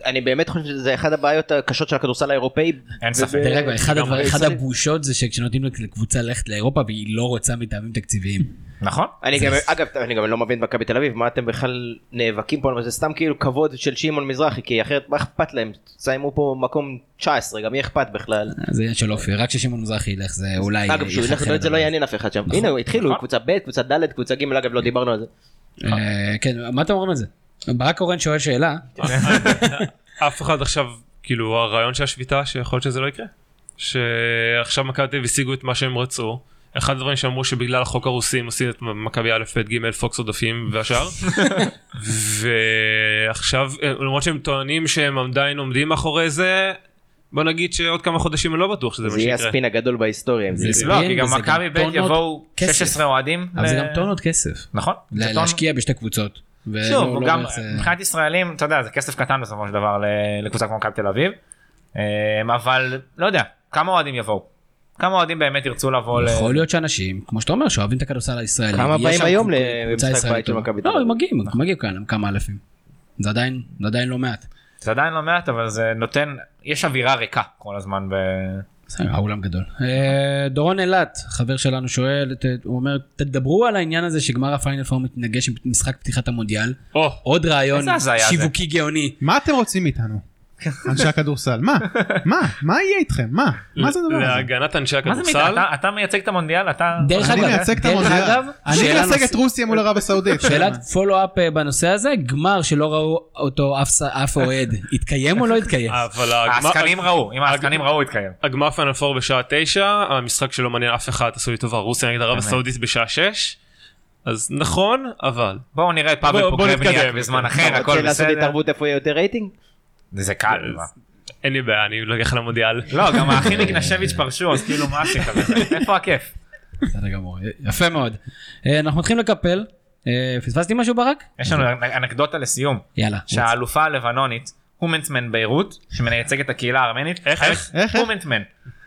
אני באמת חושב שזה אחת הבעיות הקשות של הכדורסל האירופאי. אין ספק. תראה, אחד אחד. הבושות זה שכשנותנים לקבוצה ללכת לאירופה והיא לא רוצה מטעמים תקציביים. נכון? אני גם, אגב, אני גם לא מבין את מכבי תל אביב, מה אתם בכלל נאבקים פה, זה סתם כאילו כבוד של שמעון מזרחי, כי אחרת מה אכפת להם, סיימו פה מקום 19, גם מי אכפת בכלל. זה עניין של אופי, רק כששמעון מזרחי ילך זה אולי... אגב, כשהוא ילך לדעת זה לא. יעניין אף אחד שם. הנה, הוא התחילו, נכון. קבוצה ב', קבוצה ד', קבוצה ג', אגב, לא דיברנו על זה. אה, כן, מה אתם אומרים על זה? ברק קורן שואל שאלה, אף אחד עכשיו כאילו הרעיון של השביתה שיכול להיות שזה לא יקרה. שעכשיו מכבי תל אביב השיגו את מה שהם רצו. אחד הדברים שאמרו שבגלל החוק הרוסים עושים את מכבי א' ב' ג' פוקס עודפים והשאר. ועכשיו למרות שהם טוענים שהם עדיין עומדים מאחורי זה בוא נגיד שעוד כמה חודשים אני לא בטוח שזה מה זה יהיה שיקרה. הספין הגדול בהיסטוריה. אם זה יקרה. לא, ספין, כי גם מכבי ב' יבואו כסף. 16 אוהדים. אבל זה גם טונות כסף. נכון. להשקיע בשתי קבוצות. שוב, לא גם זה- מבחינת ישראלים, אתה יודע, זה כסף קטן בסופו של דבר ל- לקבוצה כמו מכבי תל אביב. אה, אבל לא יודע, כמה אוהדים יבואו? כמה אוהדים באמת ירצו לבוא ל... יכול להיות שאנשים, כמו שאתה אומר, שאוהבים את הכדורסל הישראלי. כמה באים היום למשחק ישראלית בית של. מכבי תל לא, אביב? הם מגיעים, מגיעים כאן כמה אלפים. זה עדיין, זה עדיין לא מעט. זה עדיין לא מעט, אבל זה נותן, יש אווירה ריקה כל הזמן ב... בסדר, האולם גדול. אה, דורון אילת, חבר שלנו שואל, הוא אומר, תדברו על העניין הזה שגמר הפיינל פור מתנגש עם משחק פתיחת המונדיאל. עוד רעיון. שיווקי גאוני. מה אתם רוצים מאיתנו? אנשי הכדורסל, מה? מה? מה יהיה איתכם? מה? מה זה הדבר הזה? להגנת אנשי? הכדורסל. אתה- אתה מייצג את המונדיאל? אתה... דרך אני אגב, מייצג את המונדיאל. אני מייצג את רוסיה מול ערב הסעודית. שאלת follow-up אה, בנושא הזה, גמר שלא ראו אותו אף אוהד, התקיים או לא התקיים? אבל הגמר- העסקנים ראו, אם העסקנים ראו התקיים. הגמר פיינל פור בשעה תשע המשחק שלא מעניין אף אחד עשו לי טובה רוסיה נגד ערב. הסעודית בשעה שש. אז נכון אבל בואו נראה את בוא- פאבל נתקדם. בזמן אחר, אתה הכל רוצה לעשות בסדר. התערבות איפה יהיה יותר רייטינג? זה קל. אין לי בעיה אני לוקח למונדיאל. לא, גם האחים איגנשביץ' פרשו, אז כאילו מה עשית? איפה הכיף? בסדר גמור, יפה מאוד. אה, אנחנו מתחילים לקפל. אה, פספסתי משהו ברק? יש לנו אנקדוטה לסיום, יאללה. שהאלופה הלבנונית, הומנטמן ביירות, שמייצג את הקהילה הארמנית, איך, איך? הומנטמן,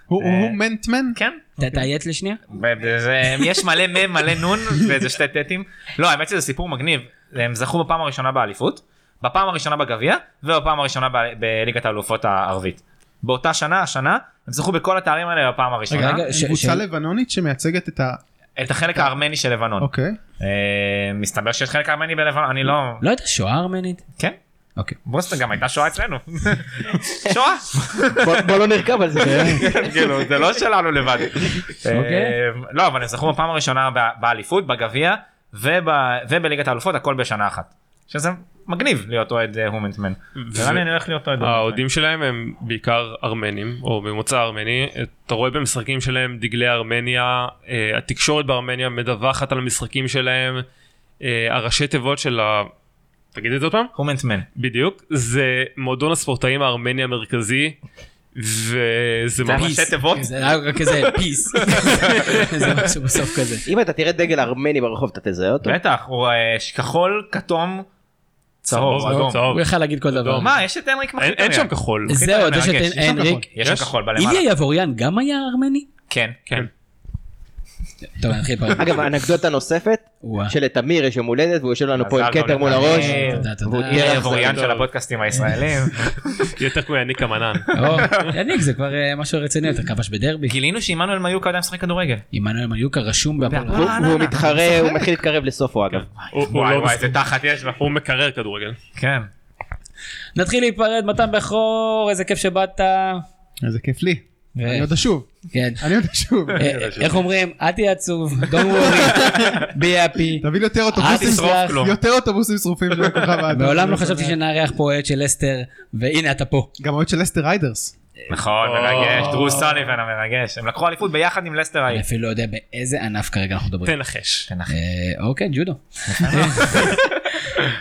הוא הוא מנטמן? כן. תאיית לשנייה? וזה- יש מלא מ' מלא נ' ואיזה שתי טטים. לא האמת שזה סיפור מגניב. הם זכו בפעם הראשונה באליפות, בפעם הראשונה בגביע ובפעם הראשונה בליגת האלופות הערבית. באותה שנה השנה הם זכו בכל התארים האלה בפעם הראשונה. רגע, ש- קבוצה לבנונית שמייצגת את ה... את החלק הארמני של לבנון. אוקיי. אה, מסתבר שיש חלק ארמני בלבנון אני לא לא הייתה שואה ארמנית? כן. אוקיי. בוסטון גם הייתה שואה אצלנו. שואה. בוא- לא נרכב על זה. כאילו זה לא שלנו לבד. אוקיי. אה, לא אבל הם זכו בפעם הראשונה באליפות בגביע וב- ובליגת האלופות הכל בשנה אחת. שזה מגניב להיות אוהד הומנטמן. נראה לי אני הולך להיות אוהד הומנטמן. האוהדים שלהם הם בעיקר ארמנים או ממוצא ארמני אתה רואה במשחקים שלהם דגלי ארמניה אה, התקשורת בארמניה מדווחת על המשחקים שלהם אה, הראשי תיבות של ה... תגיד את זה עוד פעם? הומנטמן. בדיוק זה מועדון הספורטאים הארמני המרכזי וזה זה ממש ראשי תיבות? זה היה רק כזה פיס. זה משהו בסוף כזה. אם אתה תראה דגל ארמני ברחוב אתה תזהה אותו? בטח הוא אה, כחול כתום צהוב אדום. צהוב. הוא יכל להגיד כל דבר. מה יש את הנריק מחליט אין שם כחול זה עוד, יש את הנריק. יש שם? כחול בלמעלה. איליה יבוריאן גם היה ארמני? כן. כן טוב, נתחיל פה. אגב אנקדוטה נוספת. שלתמיר יש יום הולדת והוא יושב לנו פה עם כתר מול. הראש. תודה, תודה. והוא תהיה יבוריאן טוב. של הפודקאסטים הישראלים. יותר כמו יניק המנן יניק זה כבר אה, משהו רציני יותר, כבש בדרבי. גילינו שעמנואל מיוקה עדיין משחק כדורגל. עמנואל מיוקה רשום בהפועל. אה, לא, מתחרה הוא מתחיל להתקרב לסופו אגב. הוא- הוא וואי לא וואי משחק. איזה תחת יש לו. הוא מקרר כדורגל כן. נתחיל להיפרד, מתן בכור, איזה כיף שבאת. איזה כיף לי. ו- אני עוד אשוב. כן. אני עוד אשוב. אה, איך אומרים? אל תהיה עצוב, don't worry, be happy. תביא לי יותר אוטובוסים כלום. יותר אוטובוסים שרופים של הכוכב האדום. מעולם לא חשבתי שנארח פה אוהד של לסטר, והנה אתה פה. גם אוהד של לסטר ריידרס. נכון מרגש. דרו סוליבן המרגש. הם לקחו אליפות ביחד עם לסטר אני. אפילו לא יודע באיזה ענף כרגע אנחנו מדברים. תנחש. אה, אוקיי, ג'ודו.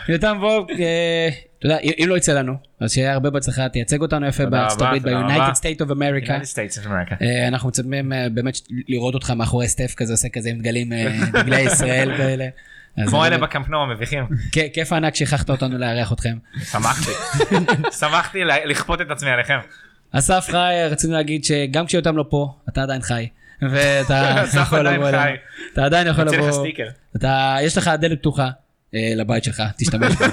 יותם וולק, אה, אתה יודע, אם לא יצא לנו, אז שיהיה הרבה בהצלחה, תייצג אותנו יפה בארצות הברית, ב-United. State of America. United States of America. אה, אנחנו מצפים באמת לראות אותך מאחורי סטף כזה, עושה כזה עם דגלים, דגלי ישראל כאלה. אז כמו אלה באמת, בקמפנו המביכים. כיף ענק שהכרחת אותנו לארח אתכם. שמחתי. שמחתי לכפות את עצמי עליכם. אסף חי, רצינו להגיד שגם כשיותם לא פה, אתה עדיין חי. ואתה יכול לבוא. אלינו. אתה עדיין יכול נוציא לך לבוא. סטיקר. אתה, יש לך דלת פתוחה. אה, לבית שלך, תשתמש בו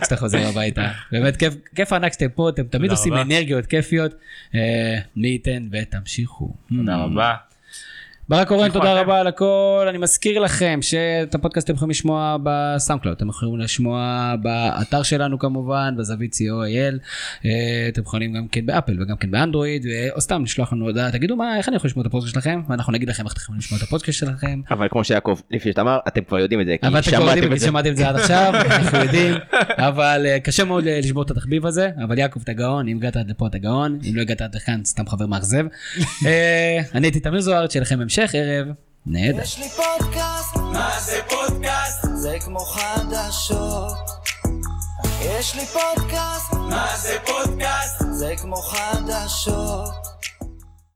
כשאתה חוזר הביתה. באמת כיף, כיף ענק שאתם פה, אתם תמיד עושים. אנרגיות כיפיות. אה, מי ייתן ותמשיכו. תודה רבה. ברק קורן, תמשיכו תודה. רבה על הכל. אני מזכיר לכם שאת הפודקאסט אתם יכולים לשמוע בסאונדקלאוד, אתם יכולים לשמוע באתר שלנו כמובן, בזווית co.il. אה, אתם יכולים גם כן באפל וגם כן באנדרואיד, או סתם לשלוח לנו הודעה, תגידו מה, איך אני יכול לשמוע את הפודקאסט שלכם, ואנחנו נגיד לכם איך אתם יכולים לשמוע את הפודקאסט שלכם. אבל כמו שיעקב שאתה אמר אתם כבר יודעים את זה כי שמעתם את זה. שמעתם את זה עד עכשיו, אנחנו יודעים, אבל אה, קשה מאוד אה, לשבור את התחביב הזה, אבל יעקב אתה גאון, אם הגעת עד לפה אתה גאון, אם לא הגעת עד לכאן סתם חבר מאכזב. אני הייתי תמיר זוהר, שיהיה לכם המשך ערב נהדר. יש לי פודקאסט, מה זה פודקאסט? זה כמו חדשות. יש לי פודקאסט, מה זה פודקאסט? זה כמו חדשות.